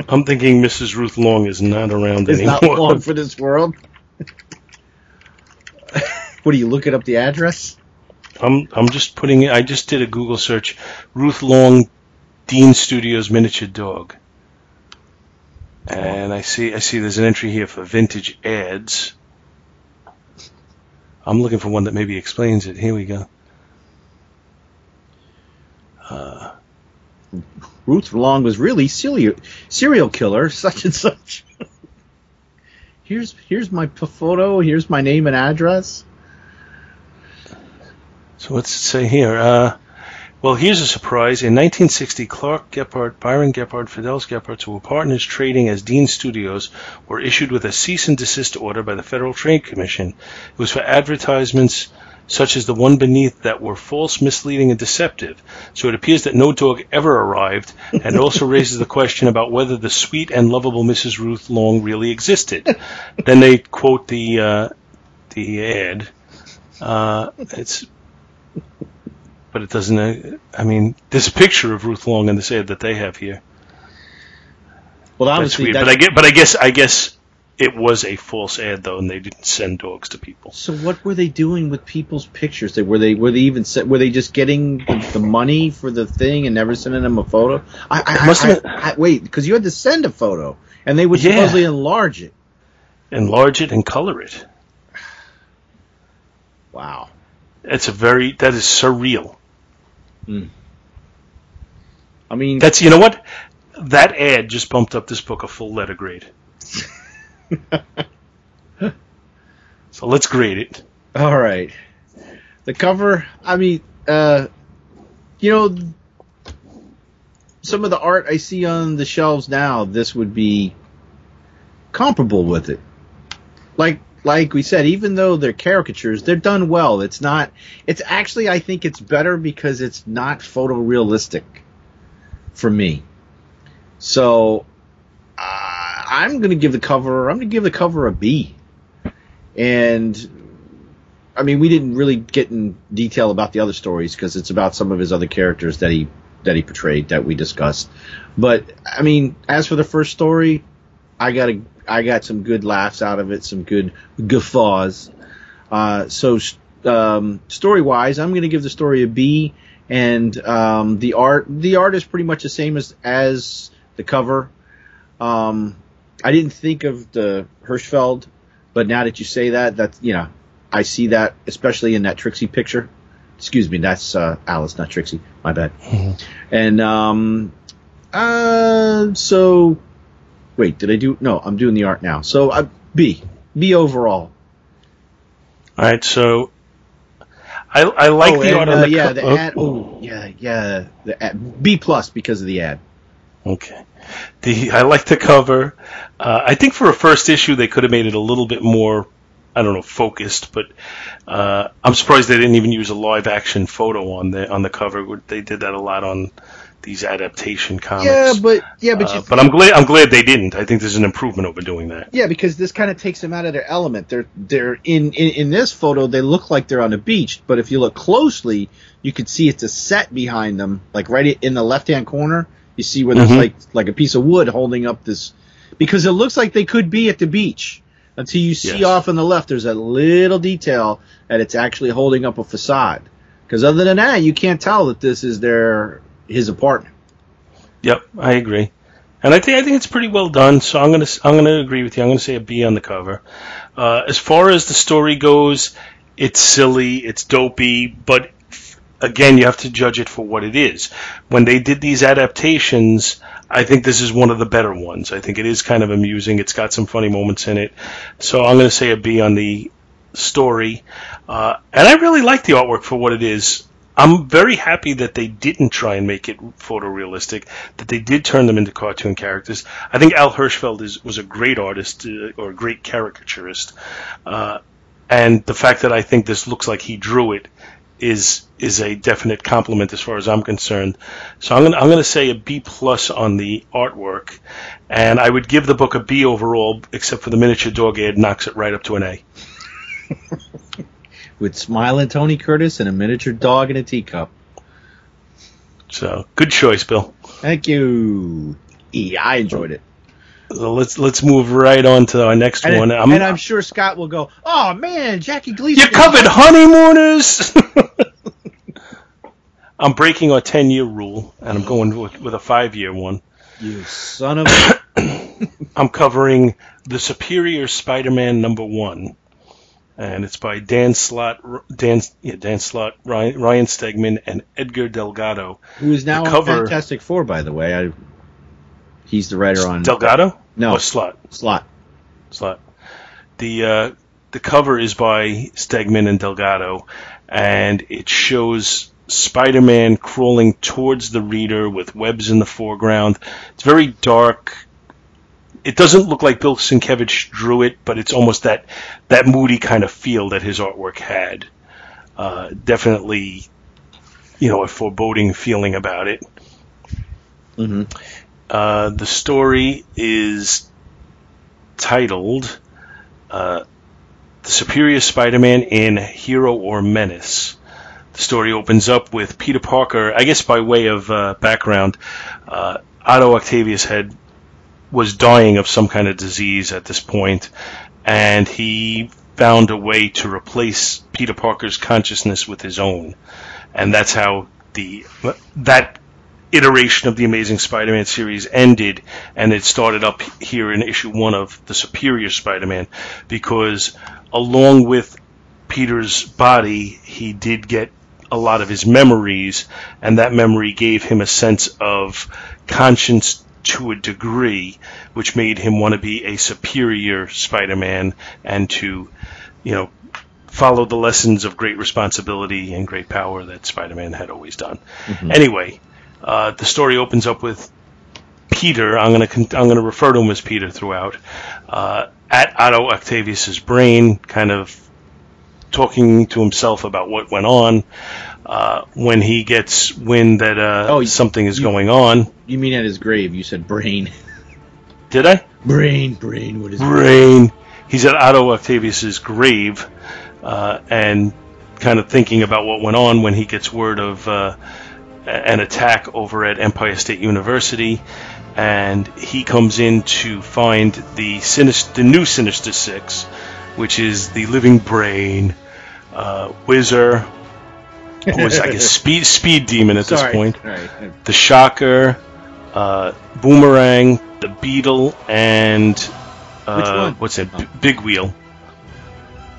I'm thinking Mrs. Ruth Long is not around is anymore. not long for this world. what are you looking up the address? I'm I'm just putting it. I just did a Google search. Ruth Long, Dean Studios miniature dog. And I see I see there's an entry here for vintage ads. I'm looking for one that maybe explains it. Here we go. Uh, Ruth Long was really serial serial killer, such and such. here's here's my photo. Here's my name and address. So what's it say here? Uh, well, here's a surprise. In 1960, Clark Gephardt, Byron Gephardt, Fidelis Gephardt, who were partners trading as Dean Studios, were issued with a cease and desist order by the Federal Trade Commission. It was for advertisements such as the one beneath that were false, misleading, and deceptive. So it appears that no dog ever arrived, and it also raises the question about whether the sweet and lovable Mrs. Ruth Long really existed. then they quote the uh, the ad. Uh, it's but it doesn't. Uh, I mean, a picture of Ruth Long in this ad that they have here. Well, obviously, that's weird. That's, but I get, but I guess, I guess it was a false ad though, and they didn't send dogs to people. So what were they doing with people's pictures? They were they were they even were they just getting the, money for the thing and never sending them a photo? I, I, must I, have I, wait because you had to send a photo and they would yeah. supposedly enlarge it, enlarge it and color it. Wow, it's a very that is surreal. Mm. I mean, that's you know what that ad just bumped up this book a full letter grade. so let's grade it. All right. The cover, I mean, uh, you know, some of the art I see on the shelves now, this would be comparable with it. Like, like we said, even though they're caricatures, they're done well. It's not, it's actually, I think it's better because it's not photorealistic for me. So, I'm going to give the cover. I'm going to give the cover a B. And I mean, we didn't really get in detail about the other stories because it's about some of his other characters that he that he portrayed that we discussed. But I mean, as for the first story, I got a I got some good laughs out of it, some good guffaws. Uh, so um, story wise, I'm going to give the story a B, and um, the art the art is pretty much the same as as the cover. Um, I didn't think of the Hirschfeld, but now that you say that, that's you know, I see that especially in that Trixie picture. Excuse me, that's uh, Alice, not Trixie. My bad. Mm-hmm. And um, uh, so wait, did I do? No, I'm doing the art now. So uh, B, B overall. All right, so I, I like oh, the and, art on uh, the yeah, co- the oh, ad. Oh, yeah, yeah, the ad, B plus because of the ad. Okay. The I like the cover. Uh, I think for a first issue they could have made it a little bit more, I don't know, focused. But uh, I'm surprised they didn't even use a live action photo on the on the cover. They did that a lot on these adaptation comics. Yeah, but yeah, but Uh, but I'm glad I'm glad they didn't. I think there's an improvement over doing that. yeah, because this kind of takes them out of their element. They're they're in, in in this photo they look like they're on a beach, but if you look closely, you can see it's a set behind them, like right in the left hand corner. You see where there's Mhm. like like a piece of wood holding up this, because it looks like they could be at the beach until you see Yes. off on the left. There's a little detail that it's actually holding up a facade. Because other than that, you can't tell that this is their his apartment. Yep, I agree. And I think I think it's pretty well done. So I'm gonna I'm gonna agree with you. I'm gonna say a B on the cover. Uh, as far as the story goes, it's silly, it's dopey, but again, you have to judge it for what it is. When they did these adaptations, I think this is one of the better ones. I think it is kind of amusing. It's got some funny moments in it. So I'm going to say a B on the story. Uh, and I really like the artwork for what it is. I'm very happy that they didn't try and make it photorealistic, that they did turn them into cartoon characters. I think Al Hirschfeld is, was a great artist uh, or a great caricaturist. Uh, and the fact that I think this looks like he drew it is is a definite compliment as far as I'm concerned. So I'm gonna I'm gonna say a B plus on the artwork, and I would give the book a B overall, except for the miniature dog ad knocks it right up to an A. With smiling Tony Curtis and a miniature dog in a teacup. So good choice, Bill. Thank you. Yeah, I enjoyed it. So let's let's move right on to our next And, one. and I'm sure Scott will go, oh man, Jackie Gleason. you covered honeymooners. I'm breaking our 10 year rule, and I'm going with, with a five year one. You son of a. I'm covering the Superior Spider-Man number one, and it's by Dan Slott, Dan, yeah, Dan Slott, Ryan, Ryan Stegman, and Edgar Delgado. Who is now The cover- Fantastic Four, by the way. I, he's the writer on Delgado? No. Oh, Slott. Slot. Slott. The uh, the cover is by Stegman and Delgado, and it shows Spider-Man crawling towards the reader with webs in the foreground. It's very dark. It doesn't look like Bill Sienkiewicz drew it, but it's almost that that moody kind of feel that his artwork had. Uh, definitely, you know, a foreboding feeling about it. hmm Uh, the story is titled uh, The Superior Spider Man in Hero or Menace. The story opens up with Peter Parker, I guess by way of uh, background, uh, Otto Octavius had was dying of some kind of disease at this point, and he found a way to replace Peter Parker's consciousness with his own, and that's how the that iteration of the Amazing Spider-Man series ended, and it started up here in issue one of the Superior Spider-Man, because along with Peter's body, he did get a lot of his memories, and that memory gave him a sense of conscience to a degree, which made him want to be a superior Spider-Man and to, you know, follow the lessons of great responsibility and great power that Spider-Man had always done. Mm-hmm. Anyway, uh, the story opens up with Peter. I'm going to I'm to refer to him as Peter throughout. Uh, at Otto Octavius's brain, kind of talking to himself about what went on. Uh, when he gets wind that uh, Oh, something is you- going on, You mean at his grave? You said brain. did I? brain, brain. What is Brain. He's at Otto Octavius's grave, uh, and kind of thinking about what went on when he gets word of uh, an attack over at Empire State University, and he comes in to find the Sinister, the new Sinister Six, which is the Living Brain, uh, Whizzer, who is I guess Speed Speed Demon at Sorry. this point, Right. the Shocker, uh, Boomerang, the Beetle, and uh, what's it? B- Big Wheel.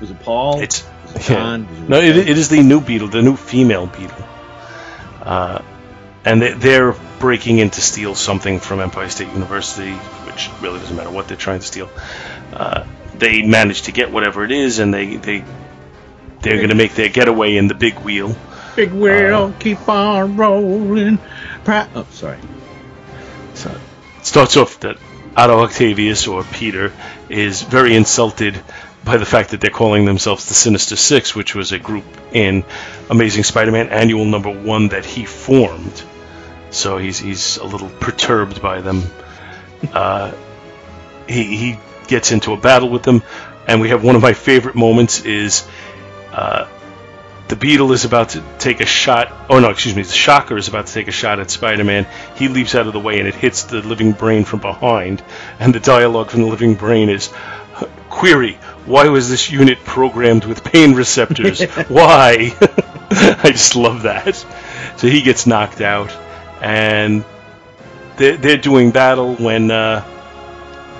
Was it Paul? It's yeah. John? It no, it, it is the new Beetle, the new female Beetle, uh, and they, they're breaking in to steal something from Empire State University, which really doesn't matter what they're trying to steal. Uh, they manage to get whatever it is, and they they they're going to make their getaway in the Big Wheel. Big wheel, Uh, keep on rolling. Pra- oh, sorry. So it starts off that Otto Octavius or Peter is very insulted by the fact that they're calling themselves the Sinister Six, which was a group in Amazing Spider-Man Annual Number One that he formed. So he's he's a little perturbed by them. Uh, he he gets into a battle with them, and we have one of my favorite moments is uh, the Beetle is about to take a shot. Oh no, excuse me. The Shocker is about to take a shot at Spider-Man. He leaps out of the way, and it hits the Living Brain from behind. And the dialogue from the Living Brain is, "Query: Why was this unit programmed with pain receptors? Why?" I just love that. So he gets knocked out, and they're, they're doing battle when uh,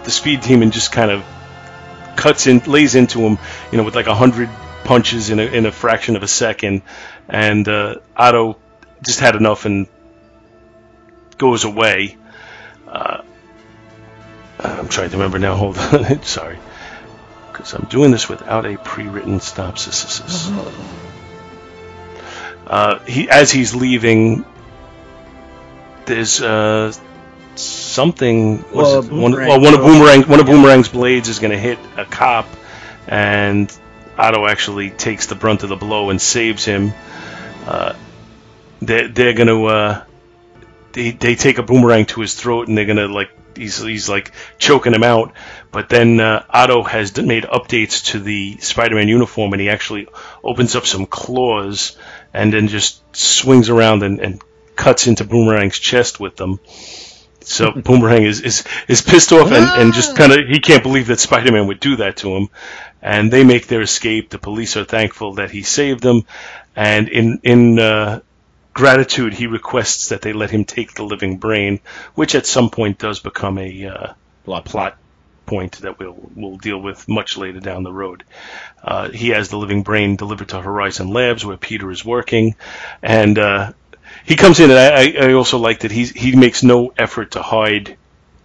the Speed Demon just kind of cuts in, lays into him, you know, with like a hundred punches in a, in a fraction of a second, and uh, Otto just had enough and goes away. Uh, I'm trying to remember now. Hold on, sorry, because I'm doing this without a pre-written synopsis. Uh, he, as he's leaving, there's uh, something. Was Well, it one, well, one of boomerang one of boomerang's blades is going to hit a cop, and Otto actually takes the brunt of the blow and saves him. Uh, they're they're going to uh, they they take a boomerang to his throat and they're going to like he's he's like choking him out. But then uh, Otto has made updates to the Spider-Man uniform and he actually opens up some claws and then just swings around and, and cuts into Boomerang's chest with them. So Boomerang is, is, is pissed off and, and just kind of he can't believe that Spider-Man would do that to him. And they make their escape. The police are thankful that he saved them, and in in uh, gratitude he requests that they let him take the living brain, which at some point does become a uh, Plot, plot point that we'll we'll deal with much later down the road. Uh, he has the living brain delivered to Horizon Labs where Peter is working, and uh, he comes in. And I, I also like that he's he makes no effort to hide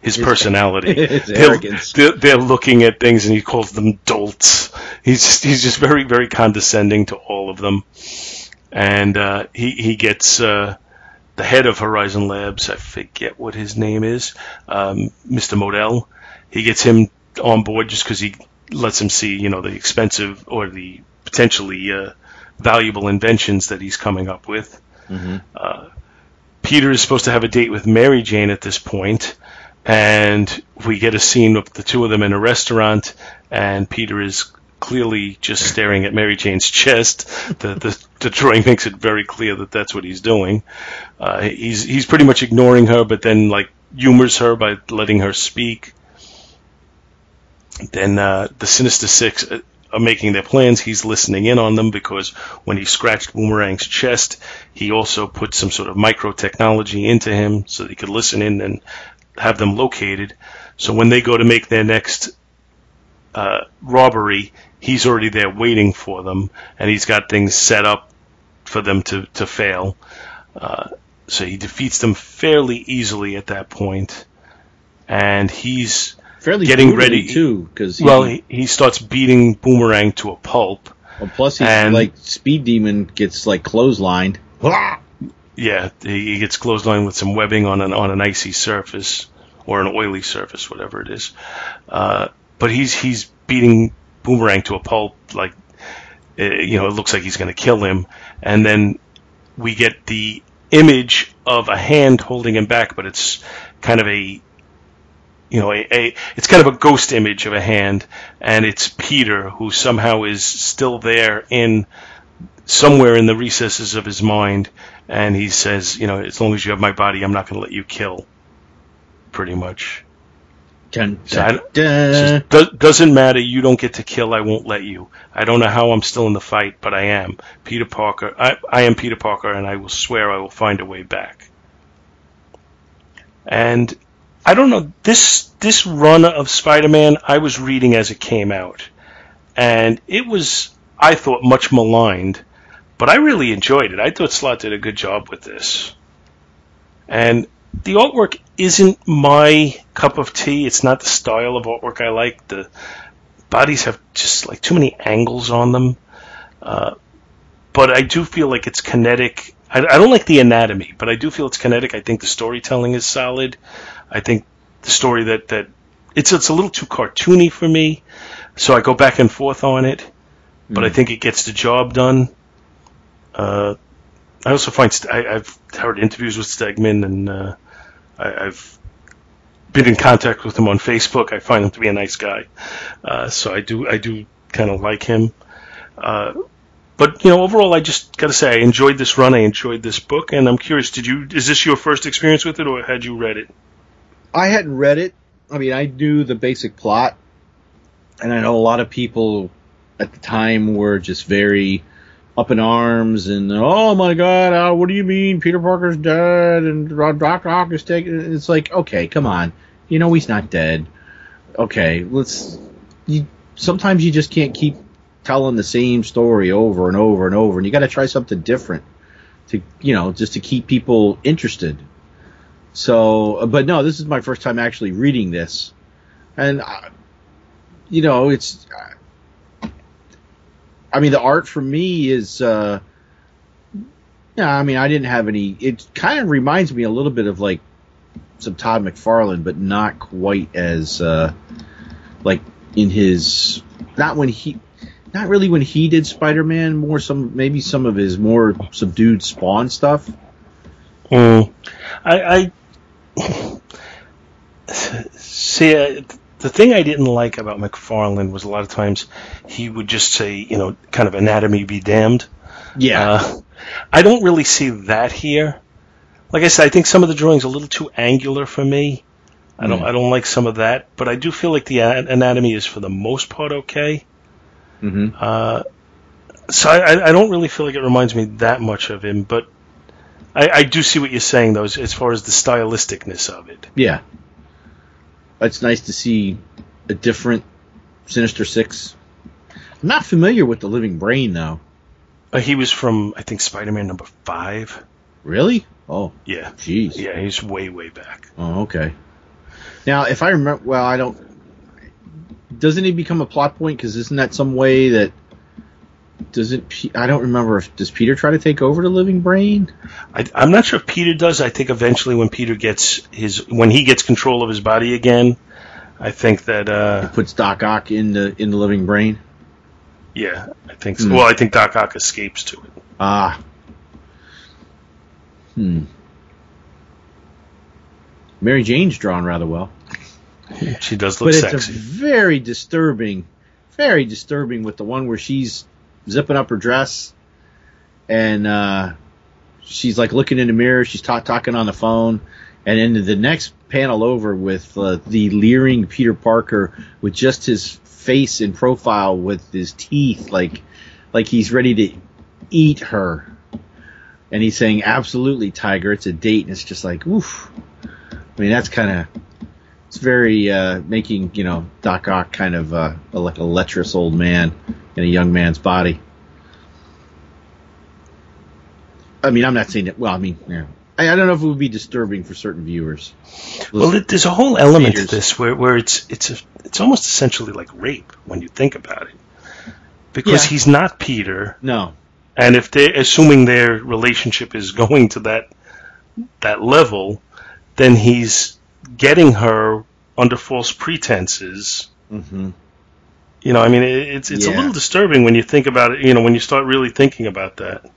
his personality. his They're- arrogance. They're, they're looking at things and he calls them dolts. He's he's just very very condescending to all of them, and uh, he he gets. Uh, the head of Horizon Labs, I forget what his name is, um, Mr. Modell. He gets him on board just because he lets him see, you know, the expensive or the potentially uh, valuable inventions that he's coming up with. Mhm. Uh, Peter is supposed to have a date with Mary Jane at this point, and we get a scene of the two of them in a restaurant, and Peter is clearly just staring at Mary Jane's chest. The, the, the drawing makes it very clear that that's what he's doing. Uh, he's he's pretty much ignoring her, but then like humors her by letting her speak. Then uh, the Sinister Six uh, are making their plans. He's listening in on them because when he scratched Boomerang's chest, he also put some sort of micro technology into him so that he could listen in and have them located. So when they go to make their next uh, robbery, he's already there waiting for them, and he's got things set up for them to, to fail. Uh, so he defeats them fairly easily at that point, and he's Fairly Getting ready. too, because well, he, he starts beating Boomerang to a pulp. well, plus he's and- like Speed Demon gets like clotheslined. Yeah, he he gets clotheslined with some webbing on an on an icy surface or an oily surface, whatever it is. Uh, but he's he's beating Boomerang to a pulp. Like, uh, you know, it looks like he's going to kill him, and then we get the image of a hand holding him back, but it's kind of a you know, a, a it's kind of a ghost image of a hand, and it's Peter who somehow is still there in somewhere in the recesses of his mind, and he says, you know, as long as you have my body, I'm not going to let you kill. Pretty much. Dun, dun, dun. Doesn't matter. You don't get to kill. I won't let you. I don't know how I'm still in the fight, but I am Peter Parker. I, I am Peter Parker, and I will swear I will find a way back. And I don't know this this run of Spider-Man I was reading as it came out, and it was I thought much maligned, but I really enjoyed it. I thought Slott did a good job with this, and the artwork isn't my cup of tea. It's not the style of artwork I like. The bodies have just like too many angles on them. Uh, but I do feel like it's kinetic. I, I don't like the anatomy, but I do feel it's kinetic. I think the storytelling is solid. I think the story that that it's it's a little too cartoony for me, so I go back and forth on it. But I think it gets the job done. Uh, I also find St- I, I've heard interviews with Stegman, and uh, I, I've been in contact with him on Facebook. I find him to be a nice guy, uh, so I do I do kind of like him. Uh, but you know, overall, I just got to say I enjoyed this run. I enjoyed this book, and I'm curious. Did you? Is this your first experience with it, or had you read it? I hadn't read it. I mean, I knew the basic plot, and I know a lot of people at the time were just very up in arms and oh my god, uh, what do you mean Peter Parker's dead and Doc Ock is taken? It's like okay, come on, you know he's not dead. Okay, let's. You sometimes you just can't keep telling the same story over and over and over, and you got to try something different to you know just to keep people interested. So, but no, this is my first time actually reading this, and uh, you know, it's. I mean, the art for me is. Uh, yeah, I mean, I didn't have any. It kind of reminds me a little bit of like some Todd McFarlane, but not quite as uh, like in his. Not when he. Not really when he did Spider-Man. More some maybe some of his more subdued Spawn stuff. Mm. I, I see. The thing I didn't like about McFarlane was a lot of times he would just say, you know, kind of anatomy be damned. Yeah. Uh, I don't really see that here. Like I said, I think some of the drawings are a little too angular for me. I don't. Mm. I don't like some of that, but I do feel like the anatomy is for the most part okay. Mm-hmm. Uh, so I, I- don't really feel like it reminds me that much of him, but I, I do see what you're saying though, as, as far as the stylisticness of it. Yeah. It's nice to see a different Sinister Six. I'm not familiar with the Living Brain though. Uh, he was from I think Spider-Man number five. Really? Oh, Yeah, jeez. yeah, he's way way back. Oh, okay. Now, if I remember, well, I don't. Doesn't he become a plot point? Because isn't that some way that doesn't? I don't remember. if Does Peter try to take over the Living Brain? I, I'm not sure if Peter does. I think eventually when Peter gets his when he gets control of his body again, I think that uh, Puts Doc Ock in the in the Living Brain. yeah, I think so. Hmm. Well, I think Doc Ock escapes to it. Ah. Hmm. Mary Jane's drawn rather well. She does look but it's sexy. a very disturbing, very disturbing with the one where she's zipping up her dress and uh, she's like looking in the mirror. She's ta- talking on the phone, and then the next panel over with uh, the leering Peter Parker with just his face in profile with his teeth, like like he's ready to eat her. And he's saying, "Absolutely, Tiger. It's a date." And it's just like, oof. I mean, that's kind of it's very uh, making you know Doc Ock kind of uh, like a lecherous old man in a young man's body. I mean, I'm not saying that. Well, I mean, yeah. I, I don't know if it would be disturbing for certain viewers. Well, it, there's a whole element to this where, where it's it's a, it's almost essentially like rape when you think about it, because Yeah. he's not Peter, no, and if they're assuming their relationship is going to that that level, then he's getting her under false pretenses. hmm You know, I mean, it, it's it's a little disturbing when you think about it. You know, when you start really thinking about that.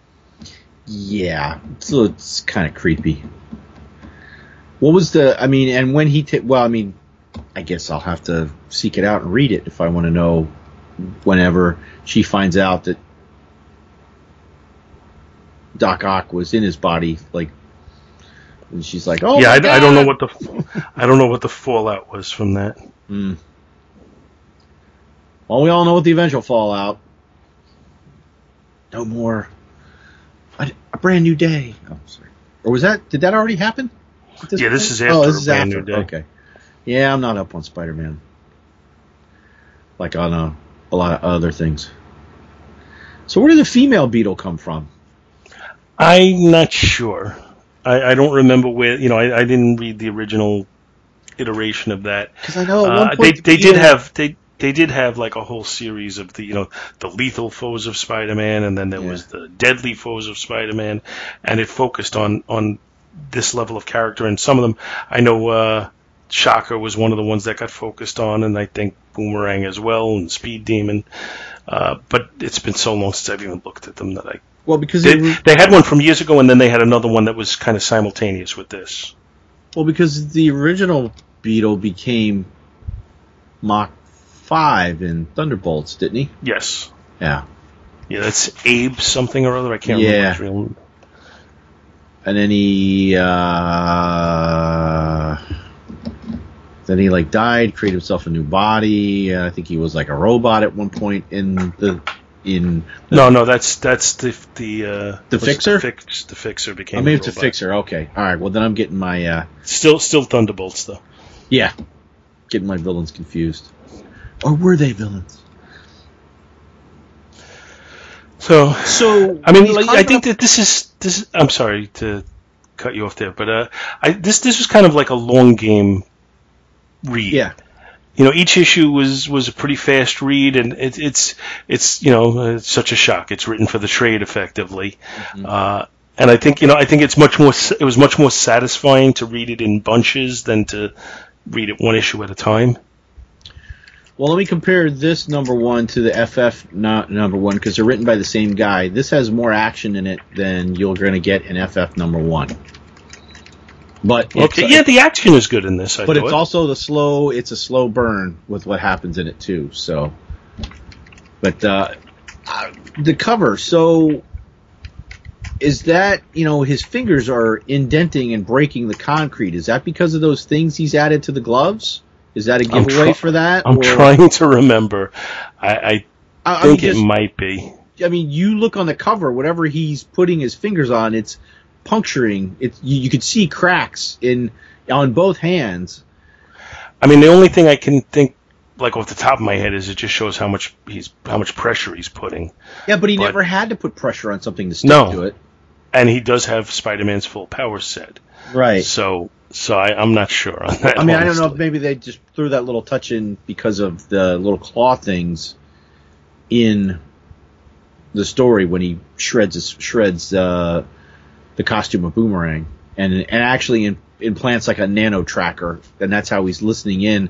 yeah, so it's kind of creepy. What was the? I mean, and when he ta- well, I mean, I guess I'll have to seek it out and read it if I want to know. Whenever she finds out that Doc Ock was in his body, like, and she's like, "Oh, yeah, I, I don't know what the I don't know what the fallout was from that. Hmm. Well, we all know what the eventual fallout. No more. A, a brand new day. Oh, sorry. Or was that? Did that already happen? at Yeah, this point? is after Oh, this A is Brand after. New Day. Okay. Yeah, I'm not up on Spider-Man. Like on a, a lot of other things. So where did the female beetle come from? I'm not sure. I, I don't remember where. You know, I, I didn't read the original iteration of that. Because I know at one Uh, point they the they did have they they did have like a whole series of the you know the lethal foes of Spider-Man, and then there Yeah. was the deadly foes of Spider-Man, and it focused on on this level of character. And some of them, I know, uh, Shocker was one of the ones that got focused on, and I think Boomerang as well, and Speed Demon. Uh, but it's been so long since I've even looked at them that I. Well, because They, they had one from years ago, and then they had another one that was kind of simultaneous with this. well, because the original Beetle became Mach Five in Thunderbolts, didn't he? Yes. Yeah. Yeah, that's Abe something or other. I can't Yeah. remember his real And then he, uh, then he like died, created himself a new body. I think he was like a robot at one point in the in. No, no, that's that's the the uh, The Fixer? The, fix, the fixer became. I mean, it's a fixer. Okay, all right. Well, then I'm getting my uh, Still, still Thunderbolts though. yeah, getting my villains confused. Or were they villains? So, So I mean, like, I think that this is this. I'm sorry to cut you off there, but uh, I this this was kind of like a long game read. yeah, you know, each issue was was a pretty fast read, and it, it's it's you know it's such a shock. It's written for the trade effectively, uh, and I think you know I think it's much more it was much more satisfying to read it in bunches than to read it one issue at a time. Well, let me compare this number one to the FF not number one because they're written by the same guy. This has more action in it than you're going to get in FF number one. But Okay, yeah, the action is good in this. I but thought. it's also the slow. It's a slow burn with what happens in it too. So, but uh, uh, the cover. So, is that you know his fingers are indenting and breaking the concrete? Is that because of those things he's added to the gloves? Is that a giveaway try- for that? I'm or- trying to remember. I, I I, I think mean, it might be. I mean, you look on the cover, whatever he's putting his fingers on, it's puncturing. It's you, you could see cracks in on both hands. I mean, the only thing I can think, like off the top of my head, is it just shows how much he's how much pressure he's putting. Yeah, but he But- never had to put pressure on something to stick No. to it. and he does have Spider-Man's full power set. Right. So, so I, I'm not sure on that. I mean, I don't know if maybe they just threw that little touch in because of the little claw things in the story when he shreds his, shreds uh, the costume of Boomerang, and and actually in, implants like a nano tracker, and that's how he's listening in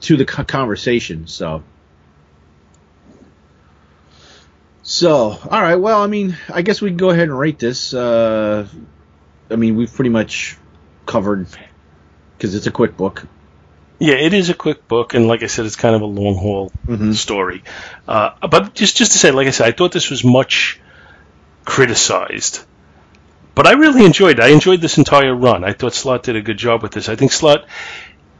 to the conversation. So. So, all right. Well, I mean, I guess we can go ahead and rate this. Uh, I mean, we've pretty much covered because it's a quick book. Yeah, it is a quick book, and like I said, it's kind of a long haul Mhm. story. Uh, but just just to say, like I said, I thought this was much criticized, but I really enjoyed. it. I enjoyed this entire run. I thought Slott did a good job with this. I think Slott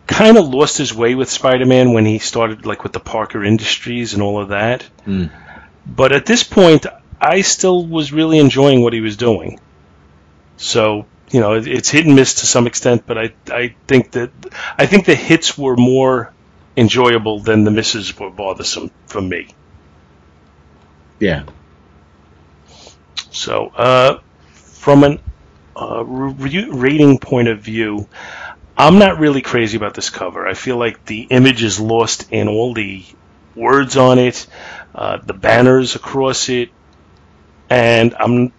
kind of lost his way with Spider-Man when he started like with the Parker Industries and all of that. Mm. But at this point, I still was really enjoying what he was doing. So you know, it's hit and miss to some extent, but I I think that I think the hits were more enjoyable than the misses were bothersome for me. Yeah. So uh, from an uh, re- rating point of view, I'm not really crazy about this cover. I feel like the image is lost in all the words on it, uh, the banners across it, and I'm.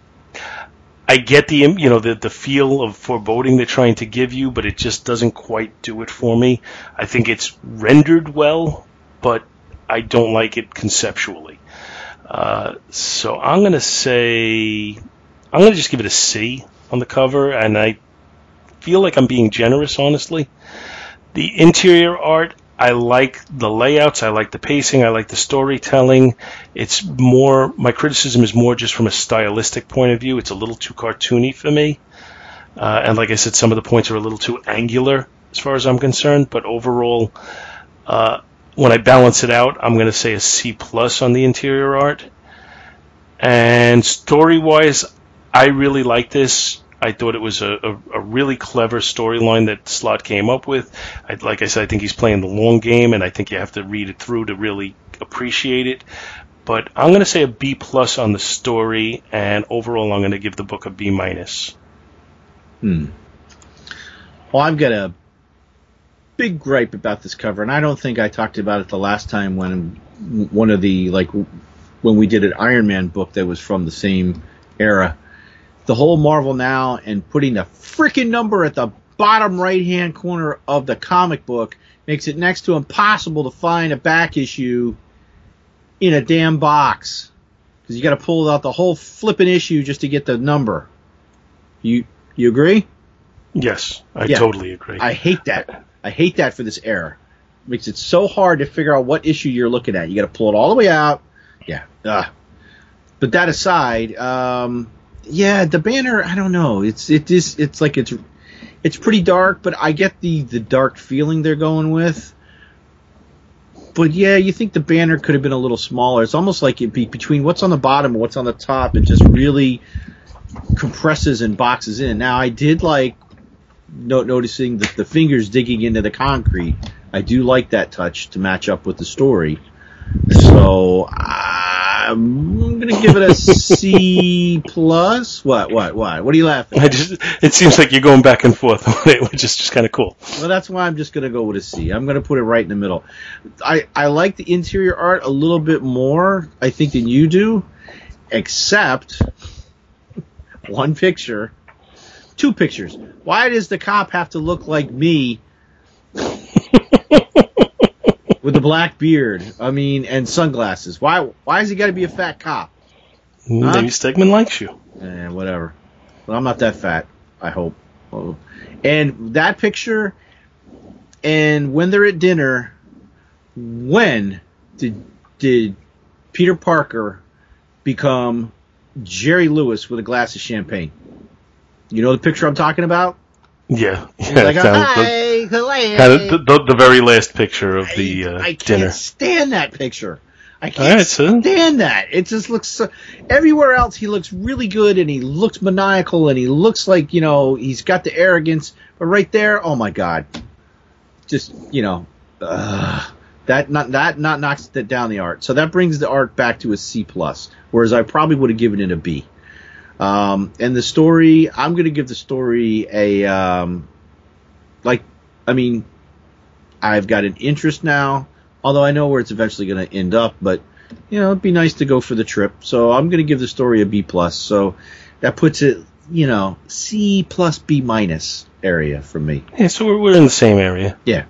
I get the you know the the feel of foreboding they're trying to give you, but it just doesn't quite do it for me. I think it's rendered well, but I don't like it conceptually. Uh, so I'm to say I'm to just give it a C on the cover, and I feel like I'm being generous, honestly. The interior art, I like the layouts, I like the pacing, I like the storytelling. It's more, my criticism is more just from a stylistic point of view. It's a little too cartoony for me. Uh, and like I said, some of the points are a little too angular as far as I'm concerned, but overall, uh, when I balance it out, I'm going to say a C plus on the interior art. And story wise, I really like this. I thought it was a, a, a really clever storyline that Slott came up with. I, like I said, I think he's playing the long game, and I think you have to read it through to really appreciate it. But I'm going to say a B plus on the story, and overall, I'm going to give the book a B minus. Hmm. Well, I've got a big gripe about this cover, and I don't think I talked about it the last time when one of the like when we did an Iron Man book that was from the same era. The whole Marvel now and putting the freaking number at the bottom right hand corner of the comic book makes it next to impossible to find a back issue in a damn box because you got to pull out the whole flipping issue just to get the number. You you agree? Yes, I Yeah. totally agree. I hate that. I hate that for this era. makes it so hard to figure out what issue you're looking at. You got to pull it all the way out. Yeah. Ugh. But that aside, um, yeah, the banner. I don't know. It's it is it's like it's it's pretty dark, but I get the the dark feeling they're going with. But yeah, you think the banner could have been a little smaller. It's almost like it be between what's on the bottom and what's on the top. It just really compresses and boxes in. Now I did like no, noticing that the fingers digging into the concrete. I do like that touch to match up with the story. So I'm gonna give it a C plus. What? What? What? What are you laughing? I just it seems like you're going back and forth on it, which is just kind of cool. Well, that's why I'm just gonna go with a C. I'm gonna put it right in the middle. I I like the interior art a little bit more, I think, than you do, except one picture, two pictures. Why does the cop have to look like me black beard? I mean, and sunglasses. Why why has he got to be a fat cop? Maybe Stegman likes you. Eh, whatever. Well, I'm not that fat. I hope. And that picture, and when they're at dinner, when did did Peter Parker become Jerry Lewis with a glass of champagne? You know the picture I'm talking about? Yeah, yeah. like, kind of kind of the, the, very last picture of the uh, I, I can't dinner. stand that picture. I can't right, so stand that. It just looks so, everywhere else he looks really good and he looks maniacal and he looks like, you know, he's got the arrogance, but right there, oh my god. Just, you know, uh, that not that not knocks it down the art. So that brings the art back to a C plus, whereas I probably would have given it a B. Um, and the story, I'm going to give the story a um, like I mean, I've got an interest now, although I know where it's eventually going to end up. But you know, it'd be nice to go for the trip. So I'm going to give the story a B plus. So that puts it, you know, C plus B minus area for me. yeah, so we're, we're in the same area. Yeah.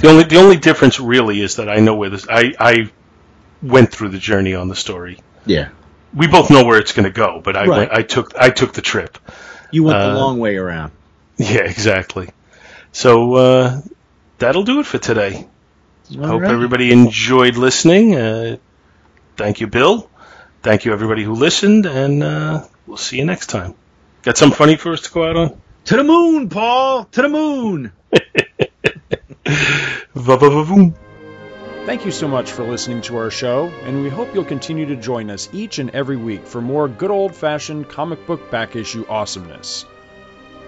The only the only difference really is that I know where this. I I went through the journey on the story. Yeah. We both know where it's going to go, but I Right. went, I took I took the trip. You went the Uh, long way around. Yeah, exactly. So uh, that'll do it for today. All Hope right. everybody enjoyed listening. Uh, thank you, Bill. Thank you, everybody who listened, and uh, we'll see you next time. Got something funny for us to go out on? To the moon, Paul. To the moon. Thank you so much for listening to our show, and we hope you'll continue to join us each and every week for more good old fashioned comic book back issue awesomeness.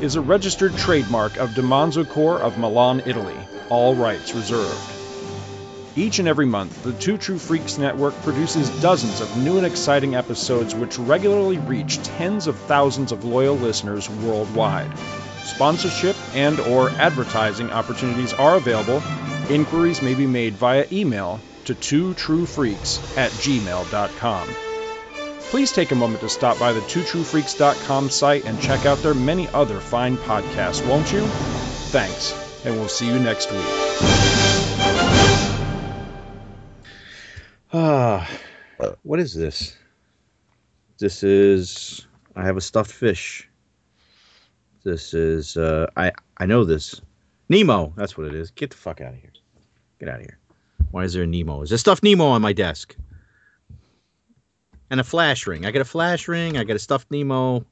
is a registered trademark of DiManzo Corps of Milan, Italy. All rights reserved. Each and every month, the Two True Freaks Network produces dozens of new and exciting episodes which regularly reach tens of thousands of loyal listeners worldwide. Sponsorship and or advertising opportunities are available. Inquiries may be made via email to twotruefreaks at gmail.com. Please take a moment to stop by the twotruefreaks.com site and check out their many other fine podcasts, won't you? Thanks, and we'll see you next week. Ah, what is this? This is I have a stuffed fish. This is uh I I know this. Nemo, that's what it is. Get the fuck out of here. Get out of here. Why is there a Nemo? Is there stuffed Nemo on my desk? And a flash ring. I got a flash ring, I got a stuffed Nemo.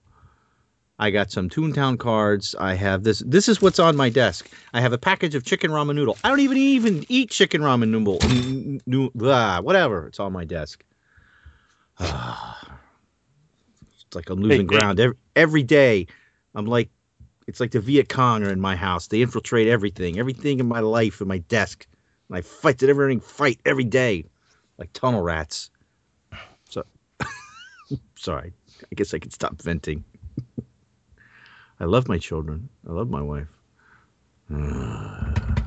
I got some Toontown cards. I have this. This is what's on my desk. I have a package of chicken ramen noodle. I don't even even eat chicken ramen noodle. n- n- blah, whatever. It's on my desk. it's like I'm losing Hey, hey. ground every, every day. I'm like, it's like the Viet Cong are in my house. They infiltrate everything, everything in my life, in my desk. And I fight that everything fight every day, like tunnel rats. So, sorry. I guess I could stop venting. I love my children. I love my wife.